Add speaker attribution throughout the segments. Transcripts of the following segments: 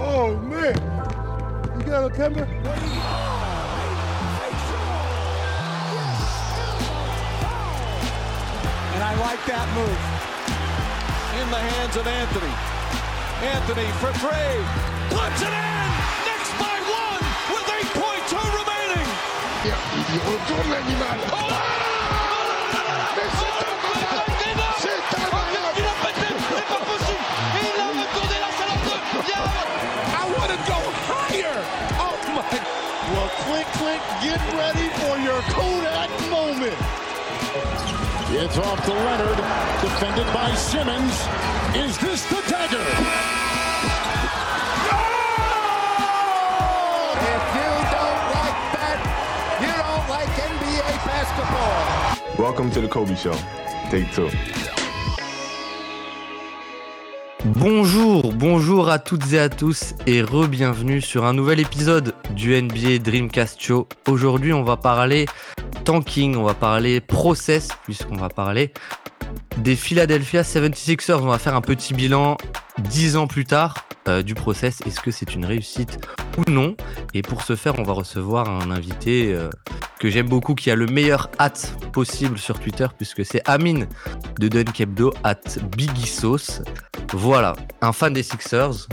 Speaker 1: Oh man, you got a camera?
Speaker 2: And I like that move. In the hands of Anthony. Anthony for three. Puts it in! Knicks by one with 8.2 remaining.
Speaker 1: Yeah, Il retourne l'animal. Mais I want to go higher. Oh my. Well, click, click, get ready for your Kodak moment.
Speaker 3: It's off to Leonard, defended by Simmons. Is this the dagger? Oh!
Speaker 1: If you don't like that, you don't like NBA basketball.
Speaker 4: Welcome to the Kobe Show. Take two.
Speaker 5: Bonjour, bonjour à toutes et à tous et re-bienvenue sur un nouvel épisode du NBA Dreamcast Show. Aujourd'hui, on va parler tanking, on va parler process, puisqu'on va parler des Philadelphia 76ers. On va faire un petit bilan dix ans plus tard euh, du process. Est-ce que c'est une réussite ou non? Et pour ce faire, on va recevoir un invité euh, que j'aime beaucoup, qui a le meilleur hâte possible sur Twitter, puisque c'est Amine de Dunkebdo at Biggie. Voilà, un fan des Sixers.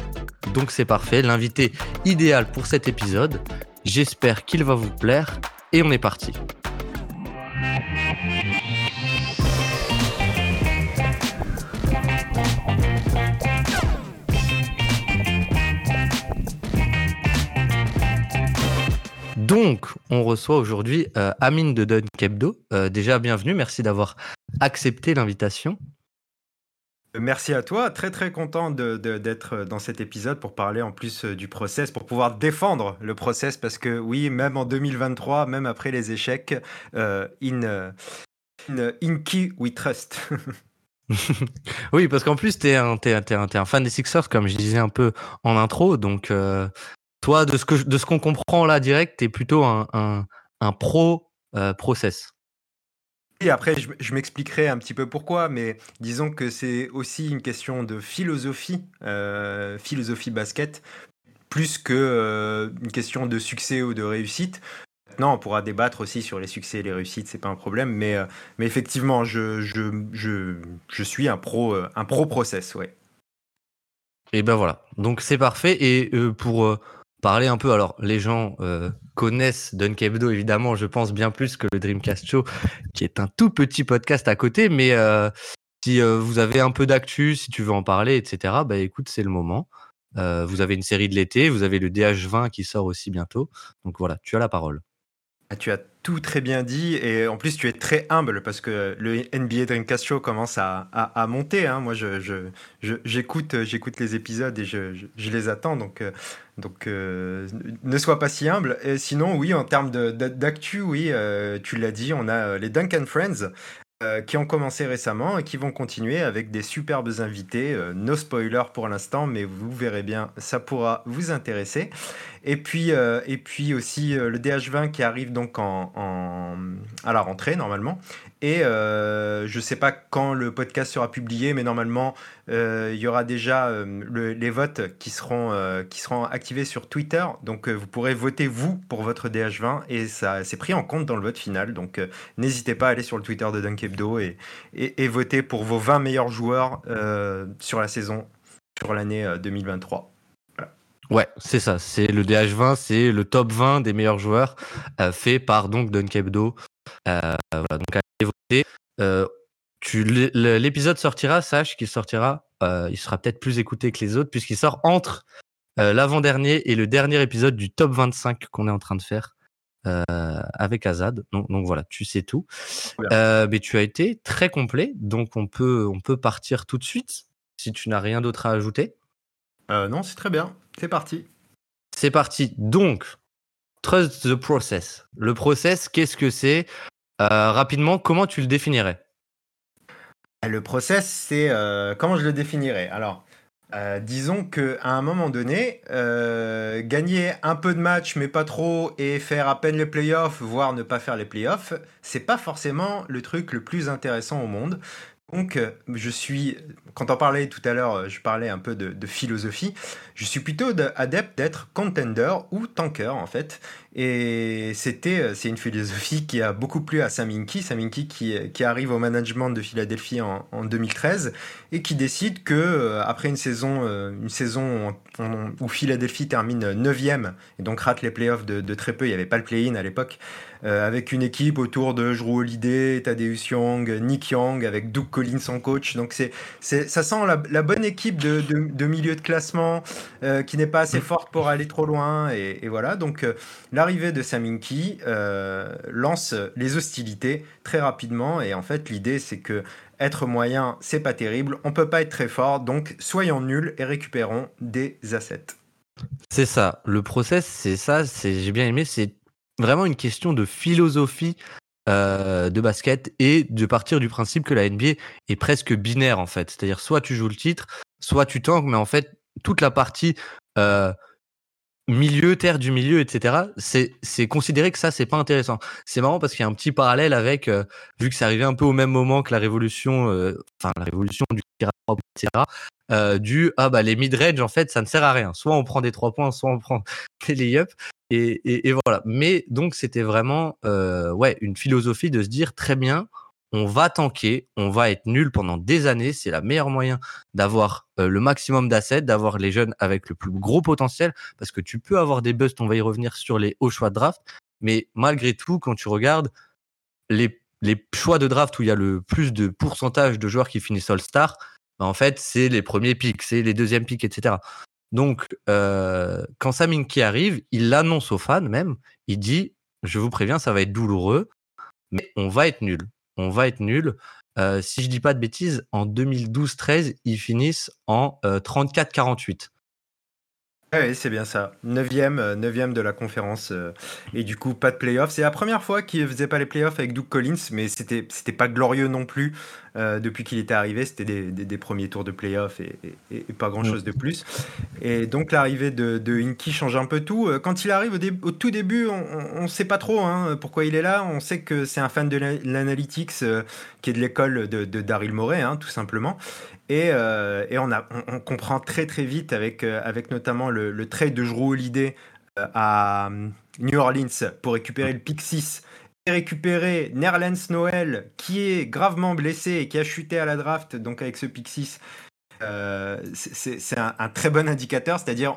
Speaker 5: Donc c'est parfait, l'invité idéal pour cet épisode. J'espère qu'il va vous plaire. Et on est parti. Donc, on reçoit aujourd'hui euh, Amine de Dunkebdo. Euh, déjà, bienvenue, merci d'avoir accepté l'invitation.
Speaker 6: Merci à toi, très très content de- de- d'être dans cet épisode pour parler en plus euh, du process, pour pouvoir défendre le process, parce que oui, même en 2023, même après les échecs, euh, in, euh, in, in qui we trust.
Speaker 5: Oui, parce qu'en plus, t'es un, t'es, un- fan des Sixers, comme je disais un peu en intro. Donc, euh, toi, de ce, que, de ce qu'on comprend là direct, t'es plutôt un, un, un pro euh, process.
Speaker 6: Et après, je, je m'expliquerai un petit peu pourquoi, mais disons que c'est aussi une question de philosophie, euh, philosophie basket, plus que euh, une question de succès ou de réussite. Maintenant, on pourra débattre aussi sur les succès et les réussites, c'est pas un problème, mais, euh, mais effectivement, je, je, je, je suis un pro, un pro process, ouais.
Speaker 5: Et ben voilà. Donc, c'est parfait. Et pour parler un peu, alors, les gens euh, connaissent Dunkebdo, évidemment, je pense bien plus que le Dreamcast Show, qui est un tout petit podcast à côté. Mais euh, si euh, vous avez un peu d'actu, si tu veux en parler, etc., bah écoute, c'est le moment. Vous avez une série de l'été, vous avez le DH20 qui sort aussi bientôt. Donc voilà, tu as la parole.
Speaker 6: Ah, Tu as tout très bien dit et en plus tu es très humble parce que le NBA Dreamcast Show commence à, monter. hein. Moi, je, j'écoute, j'écoute les épisodes et je, les attends. Donc, euh, euh, ne sois pas si humble. Et sinon, oui, en termes d'actu, oui, euh, tu l'as dit, on a les Duncan Friends. qui ont commencé récemment et qui vont continuer avec des superbes invités. Euh, no spoiler pour l'instant, mais vous verrez bien, ça pourra vous intéresser. Et puis, euh, et puis aussi euh, le DH20 qui arrive donc en, à la rentrée normalement. Et euh, je ne sais pas quand le podcast sera publié, mais normalement il y aura déjà le- les votes qui seront, qui seront activés sur Twitter. Donc vous pourrez voter vous pour votre DH20 et ça c'est pris en compte dans le vote final. Donc n'hésitez pas à aller sur le Twitter de Dunkebdo et, et, et voter pour vos 20 meilleurs joueurs sur la saison, sur l'année euh, 2023.
Speaker 5: Ouais, c'est ça. C'est le DH20, c'est le top 20 des meilleurs joueurs euh, fait par donc Dunkebdo. Euh, voilà, donc allez voter. Euh, L'épisode sortira, sache qu'il sortira, euh, il sera peut-être plus écouté que les autres puisqu'il sort entre l'avant-dernier et le dernier épisode du top 25 qu'on est en train de faire avec Azad. Donc, donc voilà, tu sais tout. Mais tu as été très complet, donc on peut, on peut partir tout de suite si tu n'as rien d'autre à ajouter.
Speaker 6: Non, c'est très bien. C'est parti.
Speaker 5: C'est parti. Donc, trust the process. Le process, qu'est-ce que c'est? Euh, Rapidement, comment tu le définirais?
Speaker 6: Le process, c'est euh, comment je le définirais? Alors, euh, disons que à un moment donné, euh, gagner un peu de match mais pas trop et faire à peine les playoffs, voire ne pas faire les playoffs, c'est pas forcément le truc le plus intéressant au monde. Donc, euh, je suis, quand on parlait tout à l'heure, euh, je parlais un peu de, philosophie. Je suis plutôt de- adepte d'être contender ou tanker en fait. Et c'était, euh, c'est une philosophie qui a beaucoup plu à Sam Hinkie. Sam Hinkie qui, qui arrive au management de Philadelphie en, en 2013 et qui décide que euh, après une saison, euh, où Philadelphie termine 9e et donc rate les playoffs de, de très peu, il n'y avait pas le play-in à l'époque, euh, avec une équipe autour de Drew Holiday, Tadeusz Young, Nick Young, avec Doug Collins en coach. Donc c'est, c'est, ça sent la, la bonne équipe de, de, de milieu de classement euh, qui n'est pas assez forte pour aller trop loin. Et, et voilà, donc euh, l'arrivée de Saminki lance les hostilités très rapidement. Et en fait, l'idée, c'est que être moyen, c'est pas terrible. On peut pas être très fort, donc soyons nuls et récupérons des assets.
Speaker 5: C'est ça. Le process, c'est ça. C'est, j'ai bien aimé. C'est vraiment une question de philosophie euh, de basket et de partir du principe que la NBA est presque binaire en fait. C'est-à-dire soit tu joues le titre, soit tu tankes, mais en fait toute la partie euh, milieu, terre du milieu, etc. C'est considéré que ça c'est pas intéressant. C'est marrant parce qu'il y a un petit parallèle avec euh, vu que c'est arrivé un peu au même moment que la révolution, enfin la révolution du tir etc. du ah bah les mid range en fait ça ne sert à rien. Soit on prend des trois points, soit on prend des layups et, voilà. Mais donc c'était vraiment euh, ouais une philosophie de se dire très bien, on va tanker, on va être nul pendant des années. C'est la meilleure moyen d'avoir euh, le maximum d'assets, d'avoir les jeunes avec le plus gros potentiel, parce que tu peux avoir des busts. On va y revenir sur les hauts choix de draft, mais malgré tout, quand tu regardes les les choix de draft où il y a le plus de pourcentage de joueurs qui finissent All-Star, bah, en fait, c'est les premiers pics, c'est les deuxièmes pics, etc. Donc, euh, quand Saminki arrive, il l'annonce aux fans même. Il dit Je vous préviens, ça va être douloureux, mais on va être nul. On va être nul. Euh, si je dis pas de bêtises, en 2012-13, ils finissent en euh, 34-48.
Speaker 6: Ouais, c'est bien ça. Neuvième, euh, neuvième de la conférence. euh, et du coup, pas de playoffs. C'est la première fois qu'il faisait pas les playoffs avec Doug Collins, mais c'était, c'était pas glorieux non plus. euh, depuis qu'il était arrivé, c'était des, des- des premiers tours de playoffs et, et- et pas grand chose de plus. Et donc, l'arrivée de, de Hinkie change un peu tout. Quand il arrive au, dé- au tout début, on, on sait pas trop hein, pourquoi il est là. On sait que c'est un fan de la- l'analytics euh, qui est de l'école de, de Daryl Morey, hein, tout simplement. Et, euh, on, comprend très très vite avec, euh, notamment le, trade de Drew Holiday euh, à New Orleans pour récupérer le pick 6 et récupérer Nerlens Noël qui est gravement blessé et qui a chuté à la draft donc avec ce pick 6 euh, c'est un, très bon indicateur, c'est-à-dire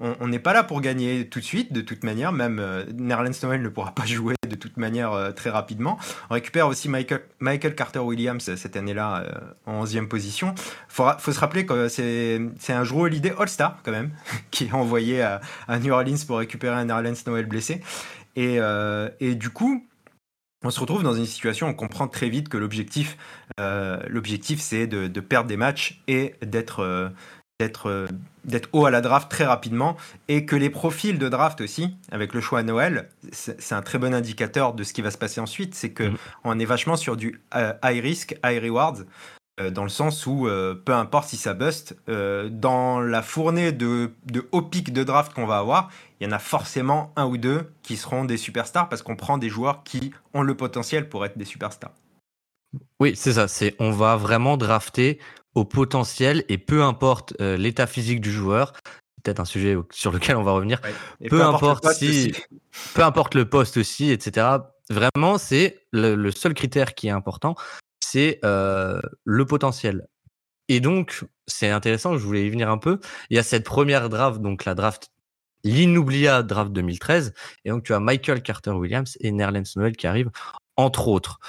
Speaker 6: on n'est pas là pour gagner tout de suite, de toute manière, même euh, Nerlens Noël ne pourra pas jouer de toute manière euh, très rapidement. On récupère aussi Michael, Michael Carter-Williams euh, cette année-là en 11e position. Ra- faut se rappeler que c'est un joueur Holiday All-Star quand même, qui est envoyé à, New Orleans pour récupérer un Nerlens Noël blessé. Et du coup, on se retrouve dans une situation où on comprend très vite que l'objectif, euh, l'objectif c'est de, de perdre des matchs et d'être euh, d'être euh, d'être haut à la draft très rapidement et que les profils de draft aussi avec le choix à Noël c'est c'est un très bon indicateur de ce qui va se passer ensuite c'est que
Speaker 5: Mhm.
Speaker 6: on est vachement sur du euh, high risk high rewards euh, dans le sens où euh, peu importe si ça bust euh, dans la fournée de, de hauts pics de draft qu'on va avoir il y en a forcément un ou deux qui seront des superstars parce qu'on prend des joueurs qui ont le potentiel pour être des superstars
Speaker 5: Oui, c'est ça. C'est on va vraiment drafter au potentiel et peu importe euh, l'état physique du joueur. Peut-être un sujet sur lequel on va revenir. Peu importe si-
Speaker 6: aussi.
Speaker 5: peu importe le poste aussi, etc. Vraiment, c'est le, le seul critère qui est important, c'est le potentiel. Et donc, c'est intéressant, je voulais y venir un peu. Il y a cette première draft, donc la draft, l'inoubliable draft 2013. Et donc, tu as Michael Carter-Williams et Nerlens Noel qui arrivent, entre autres.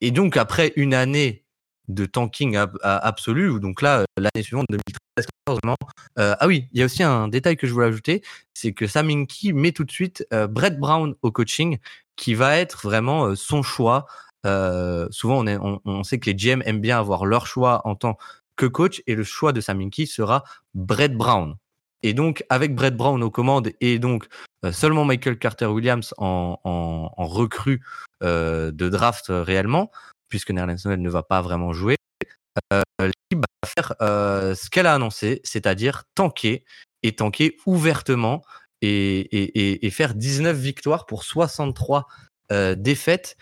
Speaker 5: Et donc, après une année de tanking ab- absolu, donc là, euh, l'année suivante, 2013-14, vraiment, euh, ah oui, il y a aussi un détail que je voulais ajouter, c'est que Sam Hinkie met tout de suite Brett Brown au coaching, qui va être vraiment son choix. Euh, souvent, on, sait que les GM aiment bien avoir leur choix en tant que coach, et le choix de Sam sera Brett Brown. Et donc, avec Brett Brown aux commandes et donc euh, seulement Michael Carter-Williams en, en, recrue euh, de draft réellement, puisque Nerlens ne va pas vraiment jouer, l'équipe va faire ce qu'elle a annoncé, c'est-à-dire tanker et tanker ouvertement et, et, faire 19 victoires pour 63 euh, défaites.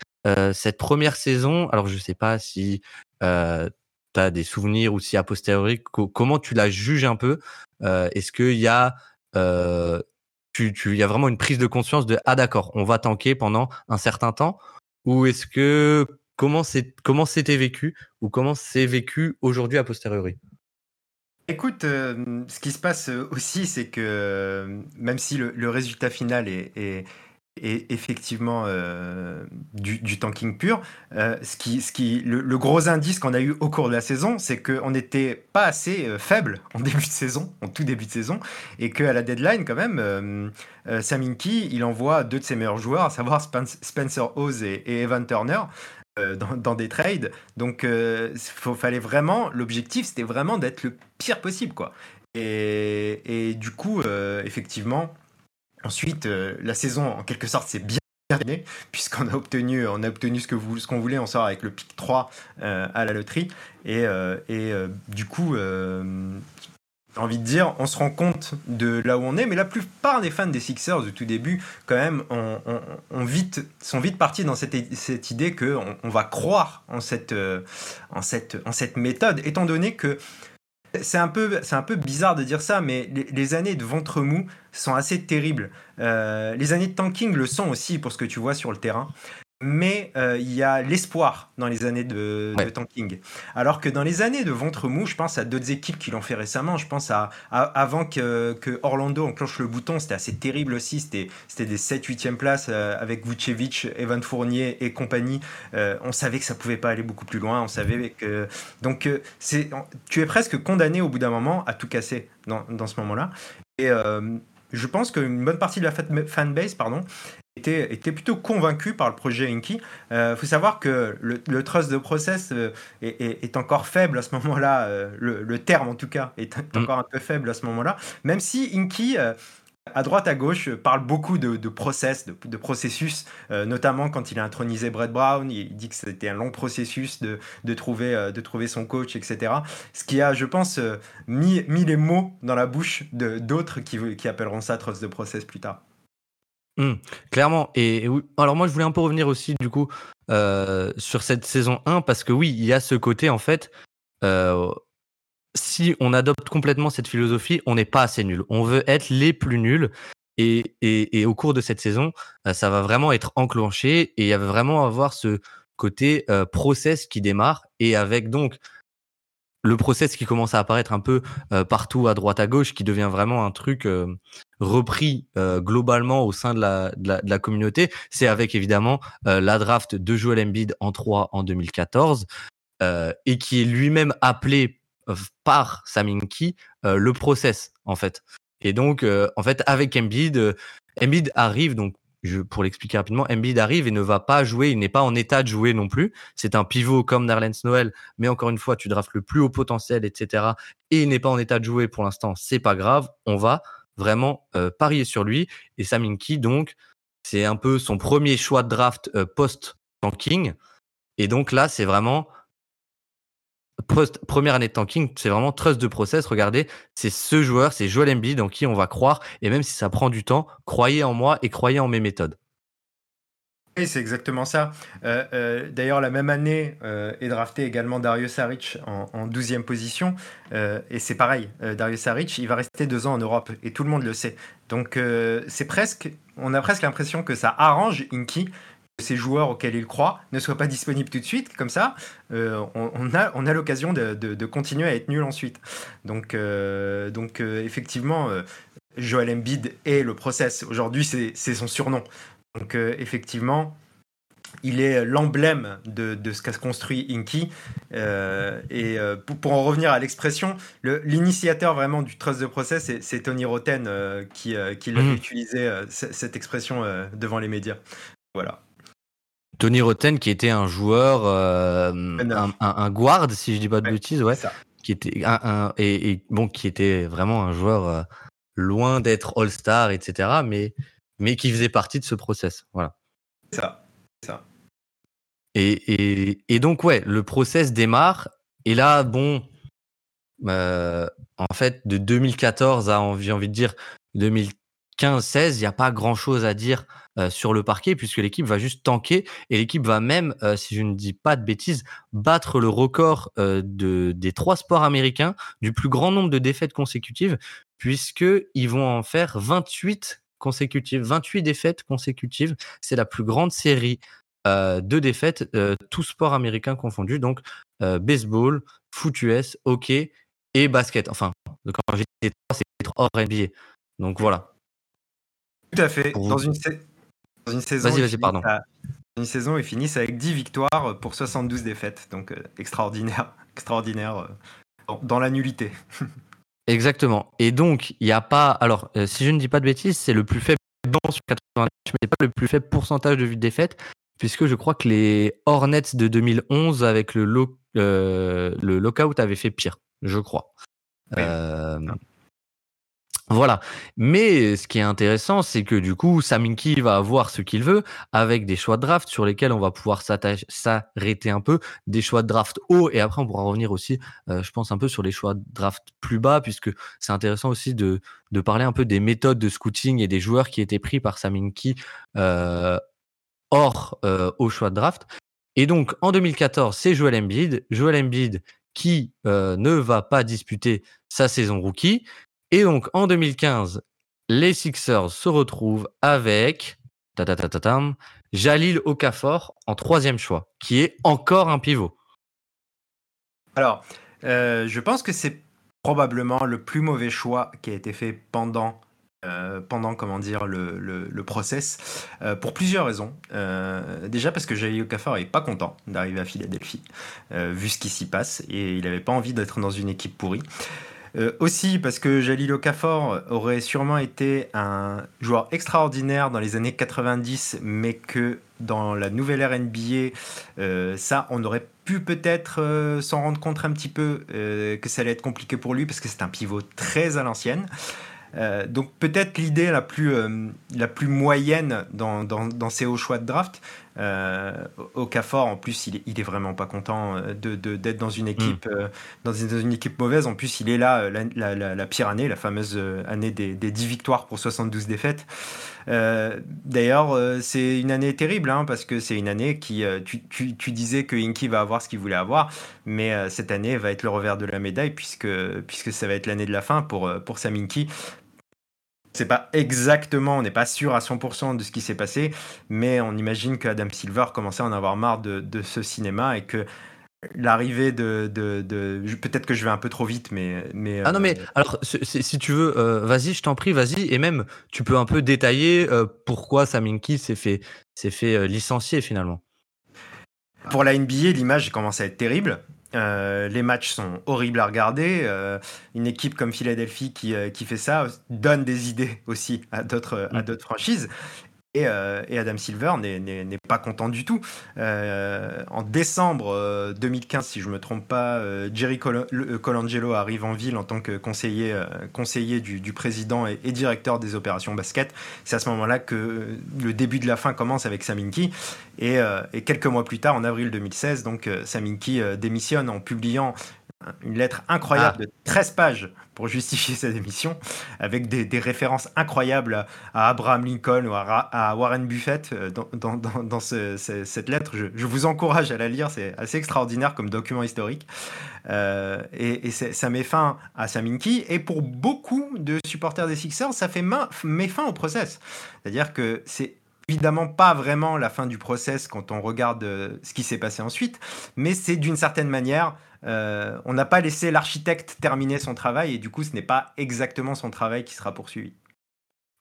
Speaker 5: Cette première saison, alors je sais pas si euh, tu as des souvenirs ou si a posteriori, comment tu la juges un peu Est-ce qu'il y a y a vraiment une prise de conscience de ah d'accord, on va tanker pendant un certain temps ou est-ce que comment c'est comment c'était vécu ou comment c'est vécu aujourd'hui a posteriori?
Speaker 6: Écoute, ce qui se passe aussi, c'est que même si le, résultat final est, et effectivement euh, du, tanking pur. Euh, ce qui, ce qui, le, gros indice qu'on a eu au cours de la saison, c'est qu'on n'était pas assez euh, faible en début de saison, en tout début de saison, et qu'à la deadline, quand même, Saminki, il envoie deux de ses meilleurs joueurs, à savoir Spencer Hose et, Evan Turner. Dans, des trades. Donc, il fallait vraiment, l'objectif, c'était vraiment d'être le pire possible, quoi. Et du coup, effectivement, Ensuite, euh, la saison, en quelque sorte, c'est bien terminé, puisqu'on a obtenu, on a obtenu ce qu'on ce qu'on voulait. On sort avec le pic 3 euh, à la loterie. Et, euh, et du coup, envie de dire, on se rend compte de là où on est, mais la plupart des fans des Sixers du tout début, quand même, on, vite, sont vite partis dans cette, cette idée qu'on on va croire en cette, en, cette, en cette méthode, étant donné que c'est un, peu, bizarre de dire ça, mais les, années de ventre mou sont assez terribles. Euh, les années de tanking le sont aussi pour ce que tu vois sur le terrain mais euh, il y a l'espoir dans les années de, tanking. Alors que dans les années de ventre mou, je pense à d'autres équipes qui l'ont fait récemment. Je pense à, avant que, Orlando enclenche le bouton, c'était assez terrible aussi. C'était des 7-8e places euh, avec Vucevic, Evan Fournier et compagnie. Euh, on savait que ça pouvait pas aller beaucoup plus loin. On savait que donc c'est tu es presque condamné au bout d'un moment à tout casser dans, dans ce moment-là. Et je pense qu'une bonne partie de la fanbase pardon, était, était plutôt convaincu par le projet Inky. Il euh, faut savoir que le, trust de process euh, est, encore faible à ce moment-là, euh, le, terme en tout cas est, mm. encore un peu faible à ce moment-là, même si Inky à droite, à gauche, parle beaucoup de, process, de, processus, notamment quand il a intronisé Brett Brown. Il dit que c'était un long processus de, de, trouver, de trouver son coach, etc. Ce qui a, je pense, mis, mis les mots dans la bouche d'autres qui, qui appelleront ça trust de process plus tard.
Speaker 5: Mmh, clairement. Et, alors moi, je voulais un peu revenir aussi du coup euh, sur cette saison 1 parce que oui, il y a ce côté en fait. Euh, si on adopte complètement cette philosophie, on n'est pas assez nul. On veut être les plus nuls. Et, au cours de cette saison, euh, ça va vraiment être enclenché et il va vraiment avoir ce côté process qui démarre et avec donc le process qui commence à apparaître un peu partout à droite à gauche, qui devient vraiment un truc repris globalement au sein de la, de la, communauté, c'est avec évidemment la draft de Joel Embiid en 3 en 2014 et qui est lui-même appelé par Saminki le process en fait. Et donc en fait avec Embiid, Embiid arrive donc pour l'expliquer rapidement, Embiid arrive et ne va pas jouer, il n'est pas en état de jouer non plus. C'est un pivot comme Nerlens Noël, mais encore une fois, tu draftes le plus haut potentiel, etc. Et il n'est pas en état de jouer pour l'instant, c'est pas grave, on va vraiment euh, parier sur lui. Et Saminki, donc, c'est un peu son premier choix de draft euh, post-tanking. Et donc là, c'est vraiment post première année de tanking, c'est vraiment trust de process. Regardez, c'est ce joueur, c'est Joel Embiid en qui on va croire. Et même si ça prend du temps, croyez en moi et croyez en mes méthodes.
Speaker 6: Oui, c'est exactement ça. Euh, euh, d'ailleurs, la même année euh, est drafté également Dario Saric en, 12e position. et c'est pareil, Dario Saric, il va rester deux ans en Europe et tout le monde le sait. Donc, c'est presque, on a presque l'impression que ça arrange Inky ces joueurs auxquels il croit ne soient pas disponibles tout de suite, comme ça, euh, on, a, on a l'occasion de, continuer à être nul ensuite. Donc, euh, donc euh, effectivement, Joel Embiid est le process. Aujourd'hui, c'est son surnom. Donc, effectivement, il est l'emblème de, ce qu'a construit Inky. et pour, en revenir à l'expression, l'initiateur vraiment du trust de process, c'est Tony Roten qui, qui l'a mmh. utilisé cette expression devant les médias. Voilà.
Speaker 5: Tony Roten qui était un joueur, euh, un, guard si je dis pas de bêtises, ouais, qui était un, et, bon qui était vraiment un joueur euh, loin d'être All-Star, etc. Mais mais qui faisait partie de ce process, voilà.
Speaker 6: Ça, ça.
Speaker 5: Et, et, donc ouais, le process démarre et là bon, euh, en fait de 2014 à j'ai envie de dire 2000 15-16, il n'y a pas grand-chose à dire euh, sur le parquet puisque l'équipe va juste tanker et l'équipe va même, euh, si je ne dis pas de bêtises, battre le record euh, de, des trois sports américains du plus grand nombre de défaites consécutives puisqu'ils vont en faire 28 consécutives, 28 défaites consécutives. C'est la plus grande série de défaites, tous sports américains confondus, donc baseball, foot US, hockey et basket. Enfin, quand j'ai dit trois, c'est hors NBA. Donc voilà.
Speaker 6: Tout à fait. Dans une, dans une saison,
Speaker 5: vas-y, vas-y, pardon.
Speaker 6: une saison, ils finissent avec 10 victoires pour 72 défaites. Donc euh, extraordinaire, extraordinaire euh, dans, la nullité.
Speaker 5: Exactement. Et donc, il n'y a pas. Alors, euh, si je ne dis pas de bêtises, c'est le plus faible sur 88, mais pas le plus faible pourcentage de défaites, puisque je crois que les Hornets de 2011 avec le, le lockout avaient fait pire, je crois. Euh, voilà. Mais ce qui est intéressant, c'est que du coup, Saminki va avoir ce qu'il veut avec des choix de draft sur lesquels on va pouvoir s'arrêter un peu, des choix de draft hauts et après on pourra revenir aussi, euh, je pense, un peu sur les choix de draft plus bas puisque c'est intéressant aussi de, de parler un peu des méthodes de scouting et des joueurs qui étaient pris par Saminki euh, hors euh, au choix de draft. Et donc en 2014, c'est Joel Embiid. Joel Embiid qui euh, ne va pas disputer sa saison rookie. Et donc, en 2015, les Sixers se retrouvent avec Jalil Okafor en troisième choix, qui est encore un pivot.
Speaker 6: Alors, euh, je pense que c'est probablement le plus mauvais choix qui a été fait pendant euh, comment dire le, le, process euh, pour plusieurs raisons. déjà parce que Jalil Okafor n'est pas content d'arriver à Philadelphie vu ce qui s'y passe et il n'avait pas envie d'être dans une équipe pourrie. Euh, aussi parce que Jalil Okafor aurait sûrement été un joueur extraordinaire dans les années 90, mais que dans la nouvelle ère euh, ça, on aurait pu peut-être euh, s'en rendre compte un petit peu que ça allait être compliqué pour lui parce que c'est un pivot très à l'ancienne. donc peut-être l'idée la plus, la plus moyenne dans, dans, dans, ces hauts choix de draft, euh, Okafor, en plus, il est, il est vraiment pas content euh, de, d'être dans une équipe, mm. euh, dans, une, équipe mauvaise. En plus, il est là euh, la, la, pire année, la fameuse année des, des 10 victoires pour 72 défaites. d'ailleurs, c'est une année terrible hein, parce que c'est une année qui, tu, tu, tu, disais que Inky va avoir ce qu'il voulait avoir, mais cette année va être le revers de la médaille puisque, puisque ça va être l'année de la fin pour, pour Sam Inky c'est pas exactement, on n'est pas sûr à 100% de ce qui s'est passé, mais on imagine qu'Adam Silver commençait à en avoir marre de, ce cinéma et que l'arrivée de, peut-être que je vais un peu trop vite mais mais
Speaker 5: ah non mais euh, alors si tu veux euh, vas-y je t'en prie vas-y et même tu peux un peu détailler euh, pourquoi Saminki s'est fait s'est fait licencier finalement.
Speaker 6: Pour la NBA l'image commence à être terrible euh, les matchs sont horribles à regarder. Euh, une équipe comme Philadelphie qui, euh, qui, fait ça donne des idées aussi à d'autres à mm. d'autres franchises. Euh, et, Adam Silver n'est pas content du tout. Euh, en décembre 2015, euh, si je ne me trompe pas, Jerry Colangelo arrive en ville en tant que conseiller, conseiller du, président et, directeur des opérations basket. C'est à ce moment-là que le début de la fin commence avec Saminki. Et, et quelques mois plus tard, en avril 2016, donc Saminki démissionne en publiant une lettre incroyable ah. de 13 pages pour justifier sa démission, avec des, références incroyables à Abraham Lincoln ou à, Warren Buffett euh, dans, cette lettre. Je, vous encourage à la lire, c'est assez extraordinaire comme document historique. Euh, et, ça met fin à Saminki. Et pour beaucoup de supporters des Sixers, ça fait met fin au process. C'est-à-dire que c'est évidemment pas vraiment la fin du process quand on regarde euh, ce qui s'est passé ensuite, mais c'est d'une certaine manière euh, on n'a pas laissé l'architecte terminer son travail et du coup, ce n'est pas exactement son travail qui sera poursuivi.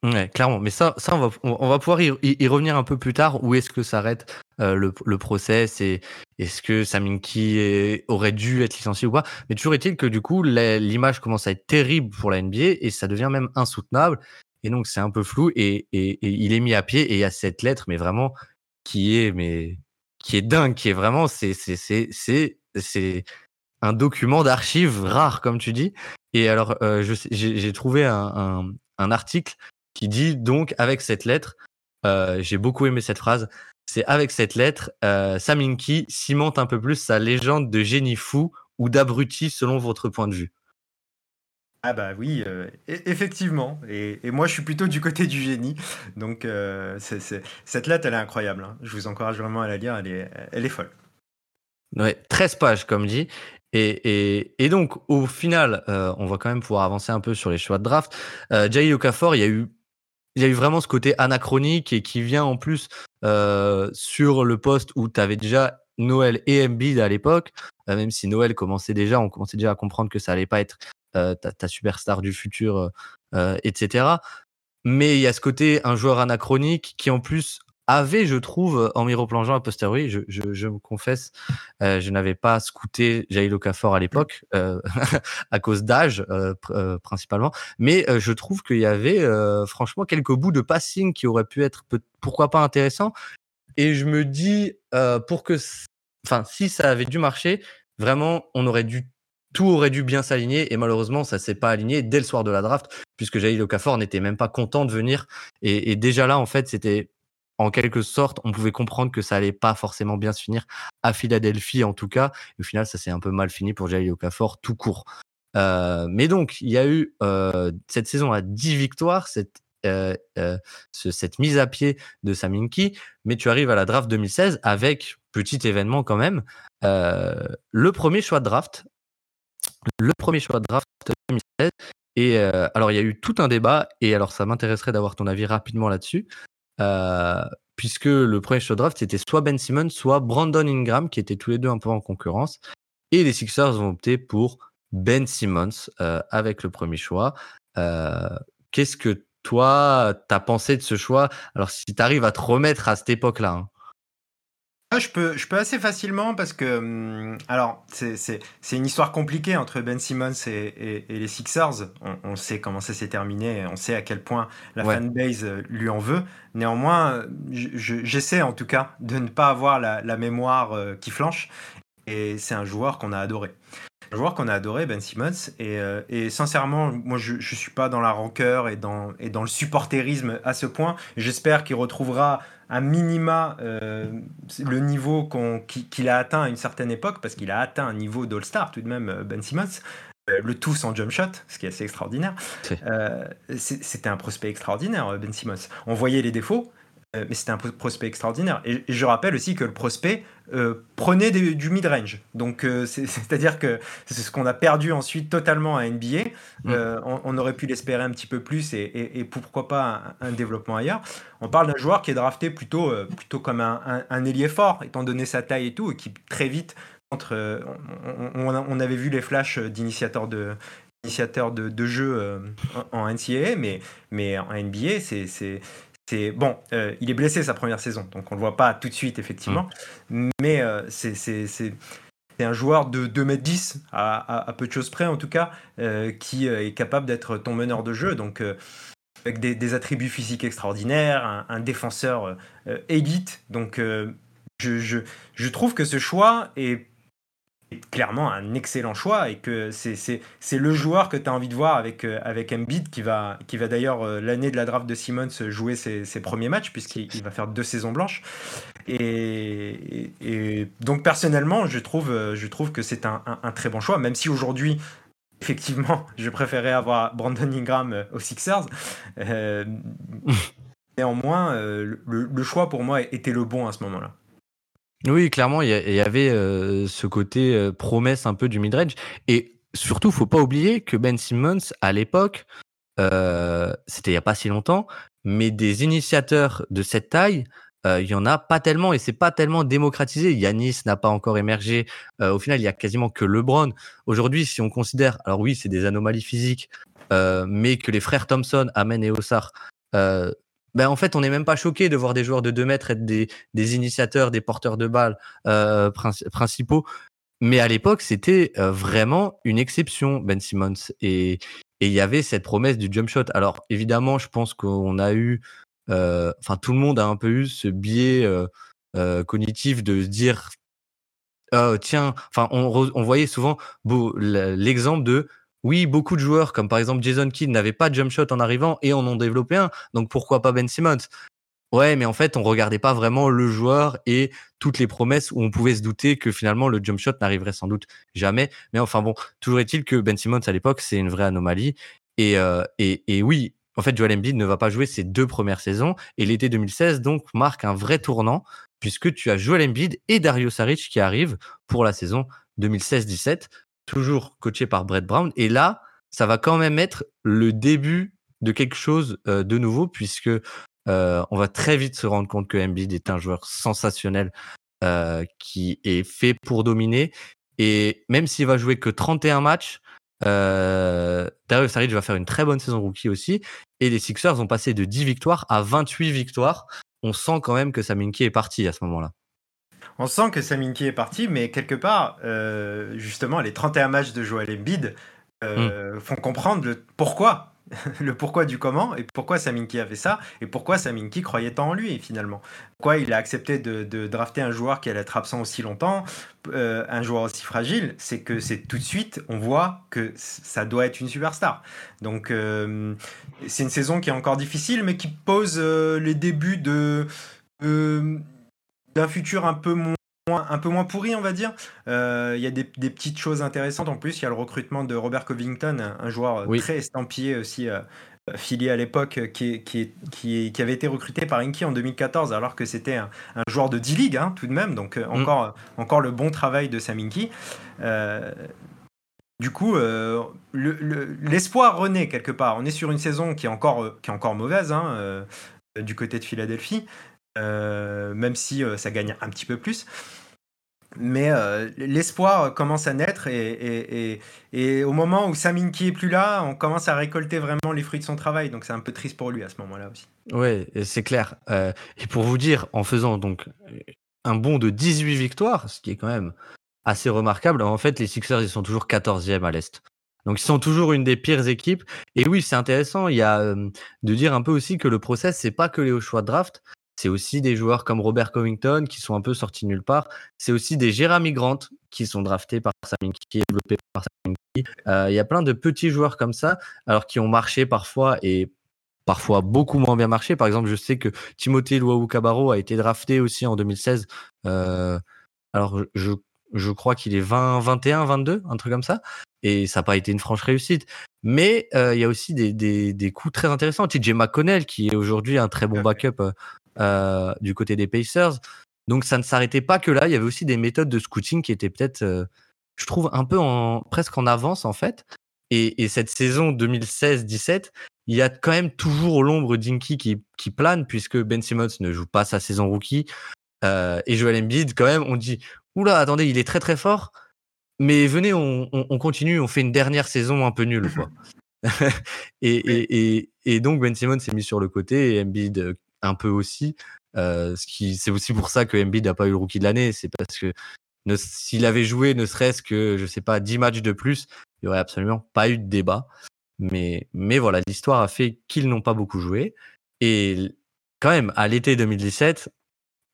Speaker 5: Ouais, clairement. Mais ça, ça on, va, pouvoir y, revenir un peu plus tard. Où est-ce que s'arrête euh, le, le process et est-ce que Saminki aurait dû être licencié ou pas? Mais toujours est-il que du coup, l'image commence à être terrible pour la NBA et ça devient même insoutenable. Et donc, c'est un peu flou et, il est mis à pied et il y a cette lettre, mais vraiment, qui est, mais, qui est dingue, qui est vraiment, c'est, c'est, c'est, c'est, un document d'archives rare, comme tu dis. Et alors, euh, j'ai trouvé un, article qui dit donc, avec cette lettre, euh, j'ai beaucoup aimé cette phrase, c'est avec cette lettre, euh, Saminki cimente un peu plus sa légende de génie fou ou d'abruti selon votre point de vue.
Speaker 6: Ah bah oui, euh, e- effectivement. Et, et moi, je suis plutôt du côté du génie. Donc, euh, c'est- c'est- cette lettre, elle est incroyable. hein. Je vous encourage vraiment à la lire. Elle est, elle est folle.
Speaker 5: Ouais, 13 pages, comme dit. Et, donc, au final, euh, on va quand même pouvoir avancer un peu sur les choix de draft. Euh, Jail Okafor, il y a eu, il y a eu vraiment ce côté anachronique et qui vient en plus euh, sur le poste où tu avais déjà Noël et Embiid à l'époque. Euh, même si Noël commençait déjà, on commençait déjà à comprendre que ça allait pas être ta, ta superstar du futur, etc. Mais il y a ce côté un joueur anachronique qui en plus avait, je trouve, en miroplongeant a posteriori, je, je, je me confesse, euh, je n'avais pas scouté Jail Okafor à l'époque euh, à cause d'âge euh, euh, principalement, mais euh, je trouve qu'il y avait euh, franchement quelques bouts de passing qui auraient pu être pourquoi pas intéressants. Et je me dis euh, pour que, enfin, si ça avait dû marcher, vraiment, on aurait dû tout aurait dû bien s'aligner. Et malheureusement ça s'est pas aligné dès le soir de la draft puisque Jail Okafor n'était même pas content de venir. Et, et déjà là en fait c'était en quelque sorte, on pouvait comprendre que ça allait pas forcément bien se finir à Philadelphie en tout cas. Au final, ça s'est un peu mal fini pour Jail Okafor tout court. Euh, mais donc, il y a eu euh, cette saison à 10 victoires, cette, euh, ce- cette mise à pied de Saminki, mais tu arrives à la draft 2016 avec, petit événement quand même, le premier choix de draft. Le premier choix de draft 2016. Et alors, il y a eu tout un débat, et alors ça m'intéresserait d'avoir ton avis rapidement là-dessus. Euh, puisque le premier de draft c'était soit Ben Simmons, soit Brandon Ingram, qui étaient tous les deux un peu en concurrence. Et les Sixers ont opté pour Ben Simmons euh, avec le premier choix. Euh, Qu'est-ce que toi, t'as pensé de ce choix? Alors, si tu arrives à te remettre à cette époque-là. hein.
Speaker 6: Ah, je, peux, je peux assez facilement parce que. hum, alors, c'est- une histoire compliquée entre Ben Simmons et, et- et les Sixers. On, on sait comment ça s'est terminé, et on sait à quel point la
Speaker 5: Ouais.
Speaker 6: fanbase euh, lui en veut. Néanmoins, je- je- j'essaie en tout cas de ne pas avoir la, la mémoire euh, qui flanche. Et c'est un joueur qu'on a adoré. Un joueur qu'on a adoré, Ben Simmons. Et, euh, et sincèrement, moi, je ne suis pas dans la rancœur et dans, et dans le supporterisme à ce point. J'espère qu'il retrouvera à minima euh, le niveau qu'il a atteint à une certaine époque, parce qu'il a atteint un niveau d'All-Star tout de même, euh, Ben Simmons. Euh, Le tout sans jump shot, ce qui est assez extraordinaire. Euh, C'était un prospect extraordinaire, Ben Simmons. On voyait les défauts, mais c'était un pro- prospect extraordinaire. Et, je rappelle aussi que le prospect euh, prenait des- du mid-range. Donc, euh, c'est- c'est-à-dire que c'est ce qu'on a perdu ensuite totalement à NBA.
Speaker 5: Mm.
Speaker 6: Euh, on, on aurait pu l'espérer un petit peu plus et, et- et pourquoi pas un, un développement ailleurs. On parle d'un joueur qui est drafté plutôt, euh, plutôt comme un, un, un ailier fort, étant donné sa taille et tout, et qui très vite entre. euh, on, on- on avait vu les flashs d'initiateurs de initiateur de, de jeu euh, en, en NCAA, mais, mais en NBA, c'est. C'est bon, euh, il est blessé sa première saison, donc on le voit pas tout de suite effectivement, mais euh, c'est un joueur de 2m10 à, à- à peu de choses près en tout cas, euh, qui est capable d'être ton meneur de jeu, donc avec des, des attributs physiques extraordinaires, un, un défenseur élite, donc je, je, je trouve que ce choix est clairement un excellent choix et que c'est c'est- c'est le joueur que tu as envie de voir avec, euh, avec Embiid qui va, qui va d'ailleurs euh, l'année de la draft de Simmons jouer ses, ses premiers matchs puisqu'il il va faire deux saisons blanches. Et, donc personnellement je trouve, euh, je trouve que c'est un, un- un très bon choix même si aujourd'hui effectivement je préférais avoir Brandon Ingram aux Sixers. Euh, néanmoins le, le choix pour moi était le bon à ce moment là
Speaker 5: Oui, clairement, il y, avait euh, ce côté euh, promesse un peu du mid-range. Et surtout, faut pas oublier que Ben Simmons, à l'époque, euh, c'était il y a pas si longtemps, mais des initiateurs de cette taille, il y en a pas tellement et c'est pas tellement démocratisé. Yanis n'a pas encore émergé. Au final, il y a quasiment que LeBron. Aujourd'hui, si on considère, alors oui, c'est des anomalies physiques, mais que les frères Thompson, Amen et Ossar, ben en fait, on n'est même pas choqué de voir des joueurs de 2 mètres être des, des initiateurs, des porteurs de balles euh, princi- principaux. Mais à l'époque, c'était euh, vraiment une exception, Ben Simmons. Et il y avait cette promesse du jump shot. Alors évidemment, je pense qu'on a eu, euh, enfin tout le monde a un peu eu ce biais cognitif de se dire, oh, tiens, enfin on, voyait souvent l'exemple de, oui, beaucoup de joueurs comme par exemple Jason Kidd n'avaient pas de jump shot en arrivant et en ont développé un. Donc pourquoi pas Ben Simmons? Ouais, mais en fait, on regardait pas vraiment le joueur et toutes les promesses où on pouvait se douter que finalement le jump shot n'arriverait sans doute jamais. Mais enfin bon, toujours est-il que Ben Simmons à l'époque, c'est une vraie anomalie. Et, euh, oui, en fait, Joel Embiid ne va pas jouer ses deux premières saisons et l'été 2016 donc marque un vrai tournant puisque tu as Joel Embiid et Dario Saric qui arrivent pour la saison 2016-17, toujours coaché par Brett Brown. Et là, ça va quand même être le début de quelque chose euh, de nouveau puisque euh, on va très vite se rendre compte que Embiid est un joueur sensationnel euh, qui est fait pour dominer. Et même s'il va jouer que 31 matchs, euh, Dario Saric va faire une très bonne saison rookie aussi. Et les Sixers ont passé de 10 victoires à 28 victoires. On sent quand même que Saminki est parti à ce moment-là.
Speaker 6: On sent que Saminki est parti, mais quelque part, justement, les 31 matchs de Joel Embiid euh, font comprendre le pourquoi le pourquoi du comment et pourquoi Saminki a fait ça et pourquoi Saminki croyait tant en lui finalement. Pourquoi il a accepté de, drafter un joueur qui allait être absent aussi longtemps, euh, un joueur aussi fragile, c'est que c'est tout de suite on voit que ça doit être une superstar. Donc euh, c'est une saison qui est encore difficile mais qui pose euh, les débuts de d'un futur un peu moins un peu moins pourri, on va dire. Euh, il y a des, petites choses intéressantes en plus. Il y a le recrutement de Robert Covington, un, joueur très estampillé aussi, euh, filié à l'époque, qui, qui, qui, avait été recruté par Inky en 2014, alors que c'était un, joueur de D-League, hein, tout de même. Donc, euh, mm. encore, encore le bon travail de Sam Inky. du coup, l'espoir renaît quelque part. On est sur une saison qui est encore, qui est encore mauvaise hein, du côté de Philadelphie. Euh, même si euh, ça gagne un petit peu plus. Mais euh, l'espoir commence à naître et, au moment où Saminki est plus là, on commence à récolter vraiment les fruits de son travail. Donc c'est un peu triste pour lui à ce moment-là aussi.
Speaker 5: Ouais, c'est clair. et pour vous dire, en faisant donc un bond de 18 victoires, ce qui est quand même assez remarquable, en fait, les Sixers, ils sont toujours 14e à l'Est. Donc ils sont toujours une des pires équipes. Et oui, c'est intéressant. Il y a de dire un peu aussi que le process, c'est pas que les choix de draft, c'est aussi des joueurs comme Robert Covington qui sont un peu sortis nulle part. C'est aussi des Jeremy Grant qui sont draftés par Saminki, développés par Saminki. Euh, il y a plein de petits joueurs comme ça, alors qui ont marché parfois et parfois beaucoup moins bien marché. Par exemple, je sais que Timothée Luau Cabarro a été drafté aussi en 2016. Euh, alors, je, je crois qu'il est 20, 21, 22, un truc comme ça. Et ça n'a pas été une franche réussite. Mais euh, il y a aussi des, des, des coups très intéressants. TJ McConnell, qui est aujourd'hui un très bon backup euh, du côté des Pacers. Donc ça ne s'arrêtait pas que là, il y avait aussi des méthodes de scouting qui étaient peut-être, euh, je trouve, un peu en, presque en avance en fait. Et, cette saison 2016-17, il y a quand même toujours l'ombre d'Inky qui, qui plane puisque Ben Simmons ne joue pas sa saison rookie. Euh, et Joel Embiid, quand même, on dit, oula, attendez, il est très très fort, mais venez, on, continue, on fait une dernière saison un peu nulle. Quoi. et, et, et, donc Ben Simmons s'est mis sur le côté et Embiid un peu aussi. Euh, ce qui, c'est aussi pour ça que Embiid n'a pas eu le rookie de l'année. C'est parce que s'il avait joué ne serait-ce que, je sais pas, 10 matchs de plus, il n'y aurait absolument pas eu de débat. Mais, mais voilà, l'histoire a fait qu'ils n'ont pas beaucoup joué. Et quand même, à l'été 2017,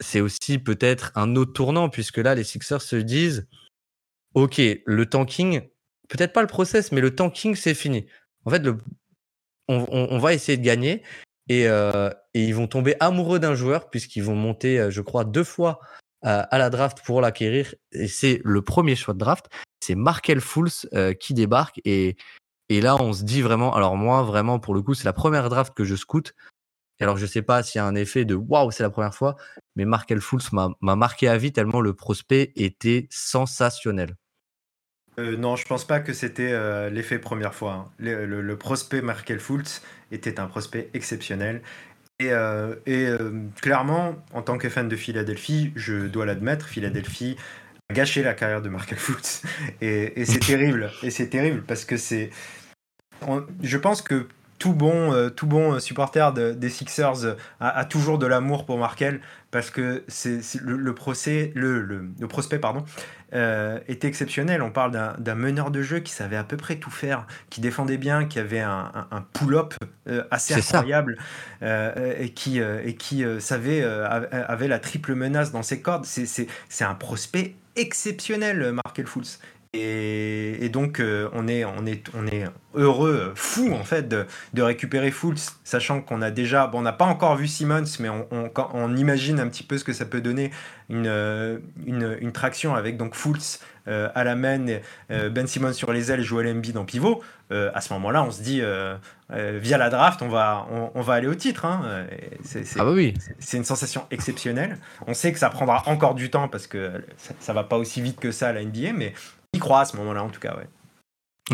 Speaker 5: c'est aussi peut-être un autre tournant, puisque là, les Sixers se disent, OK, le tanking, peut-être pas le process, mais le tanking, c'est fini. En fait, le, on, on, va essayer de gagner. Euh, et, ils vont tomber amoureux d'un joueur puisqu'ils vont monter, euh, je crois, deux fois euh, à la draft pour l'acquérir. Et c'est le premier choix de draft. C'est Markel Fools qui débarque. Et, et là, on se dit vraiment, alors moi, vraiment, pour le coup, c'est la première draft que je scoute. Alors, je sais pas s'il y a un effet de waouh, c'est la première fois, mais Markel Fools m'a marqué à vie tellement le prospect était sensationnel.
Speaker 6: Non, je pense pas que c'était l'effet première fois. Hein. Le, prospect Markel Fultz était un prospect exceptionnel. Et, euh, euh, clairement, en tant que fan de Philadelphie, je dois l'admettre, Philadelphie a gâché la carrière de Markel Fultz. Et, c'est terrible. Et c'est terrible parce que c'est. Je pense que tout bon, euh, tout bon supporter des Sixers a, toujours de l'amour pour Markel parce que c'est le, le, le, prospect pardon, euh, était exceptionnel. On parle d'un meneur de jeu qui savait à peu près tout faire, qui défendait bien, qui avait un, pull-up euh, assez incroyable euh, et qui, et qui savait, avait la triple menace dans ses cordes. C'est un prospect exceptionnel, Markel Fultz. Et, donc, euh, on, est, on, est, on est heureux, fou en fait, de, de récupérer Fultz, sachant qu'on a déjà, bon, on n'a pas encore vu Simmons, mais on, on, imagine un petit peu ce que ça peut donner une, euh, une, une traction avec donc Fultz euh, à la main, Ben Simmons sur les ailes Joel Embiid en pivot. à ce moment-là, on se dit, via la draft, on va, on, va aller au titre. Hein. C'est,
Speaker 5: ah bah oui.
Speaker 6: c'est une sensation exceptionnelle. On sait que ça prendra encore du temps parce que ça, ça va pas aussi vite que ça à la NBA, mais y croit à ce moment-là, en tout cas, ouais.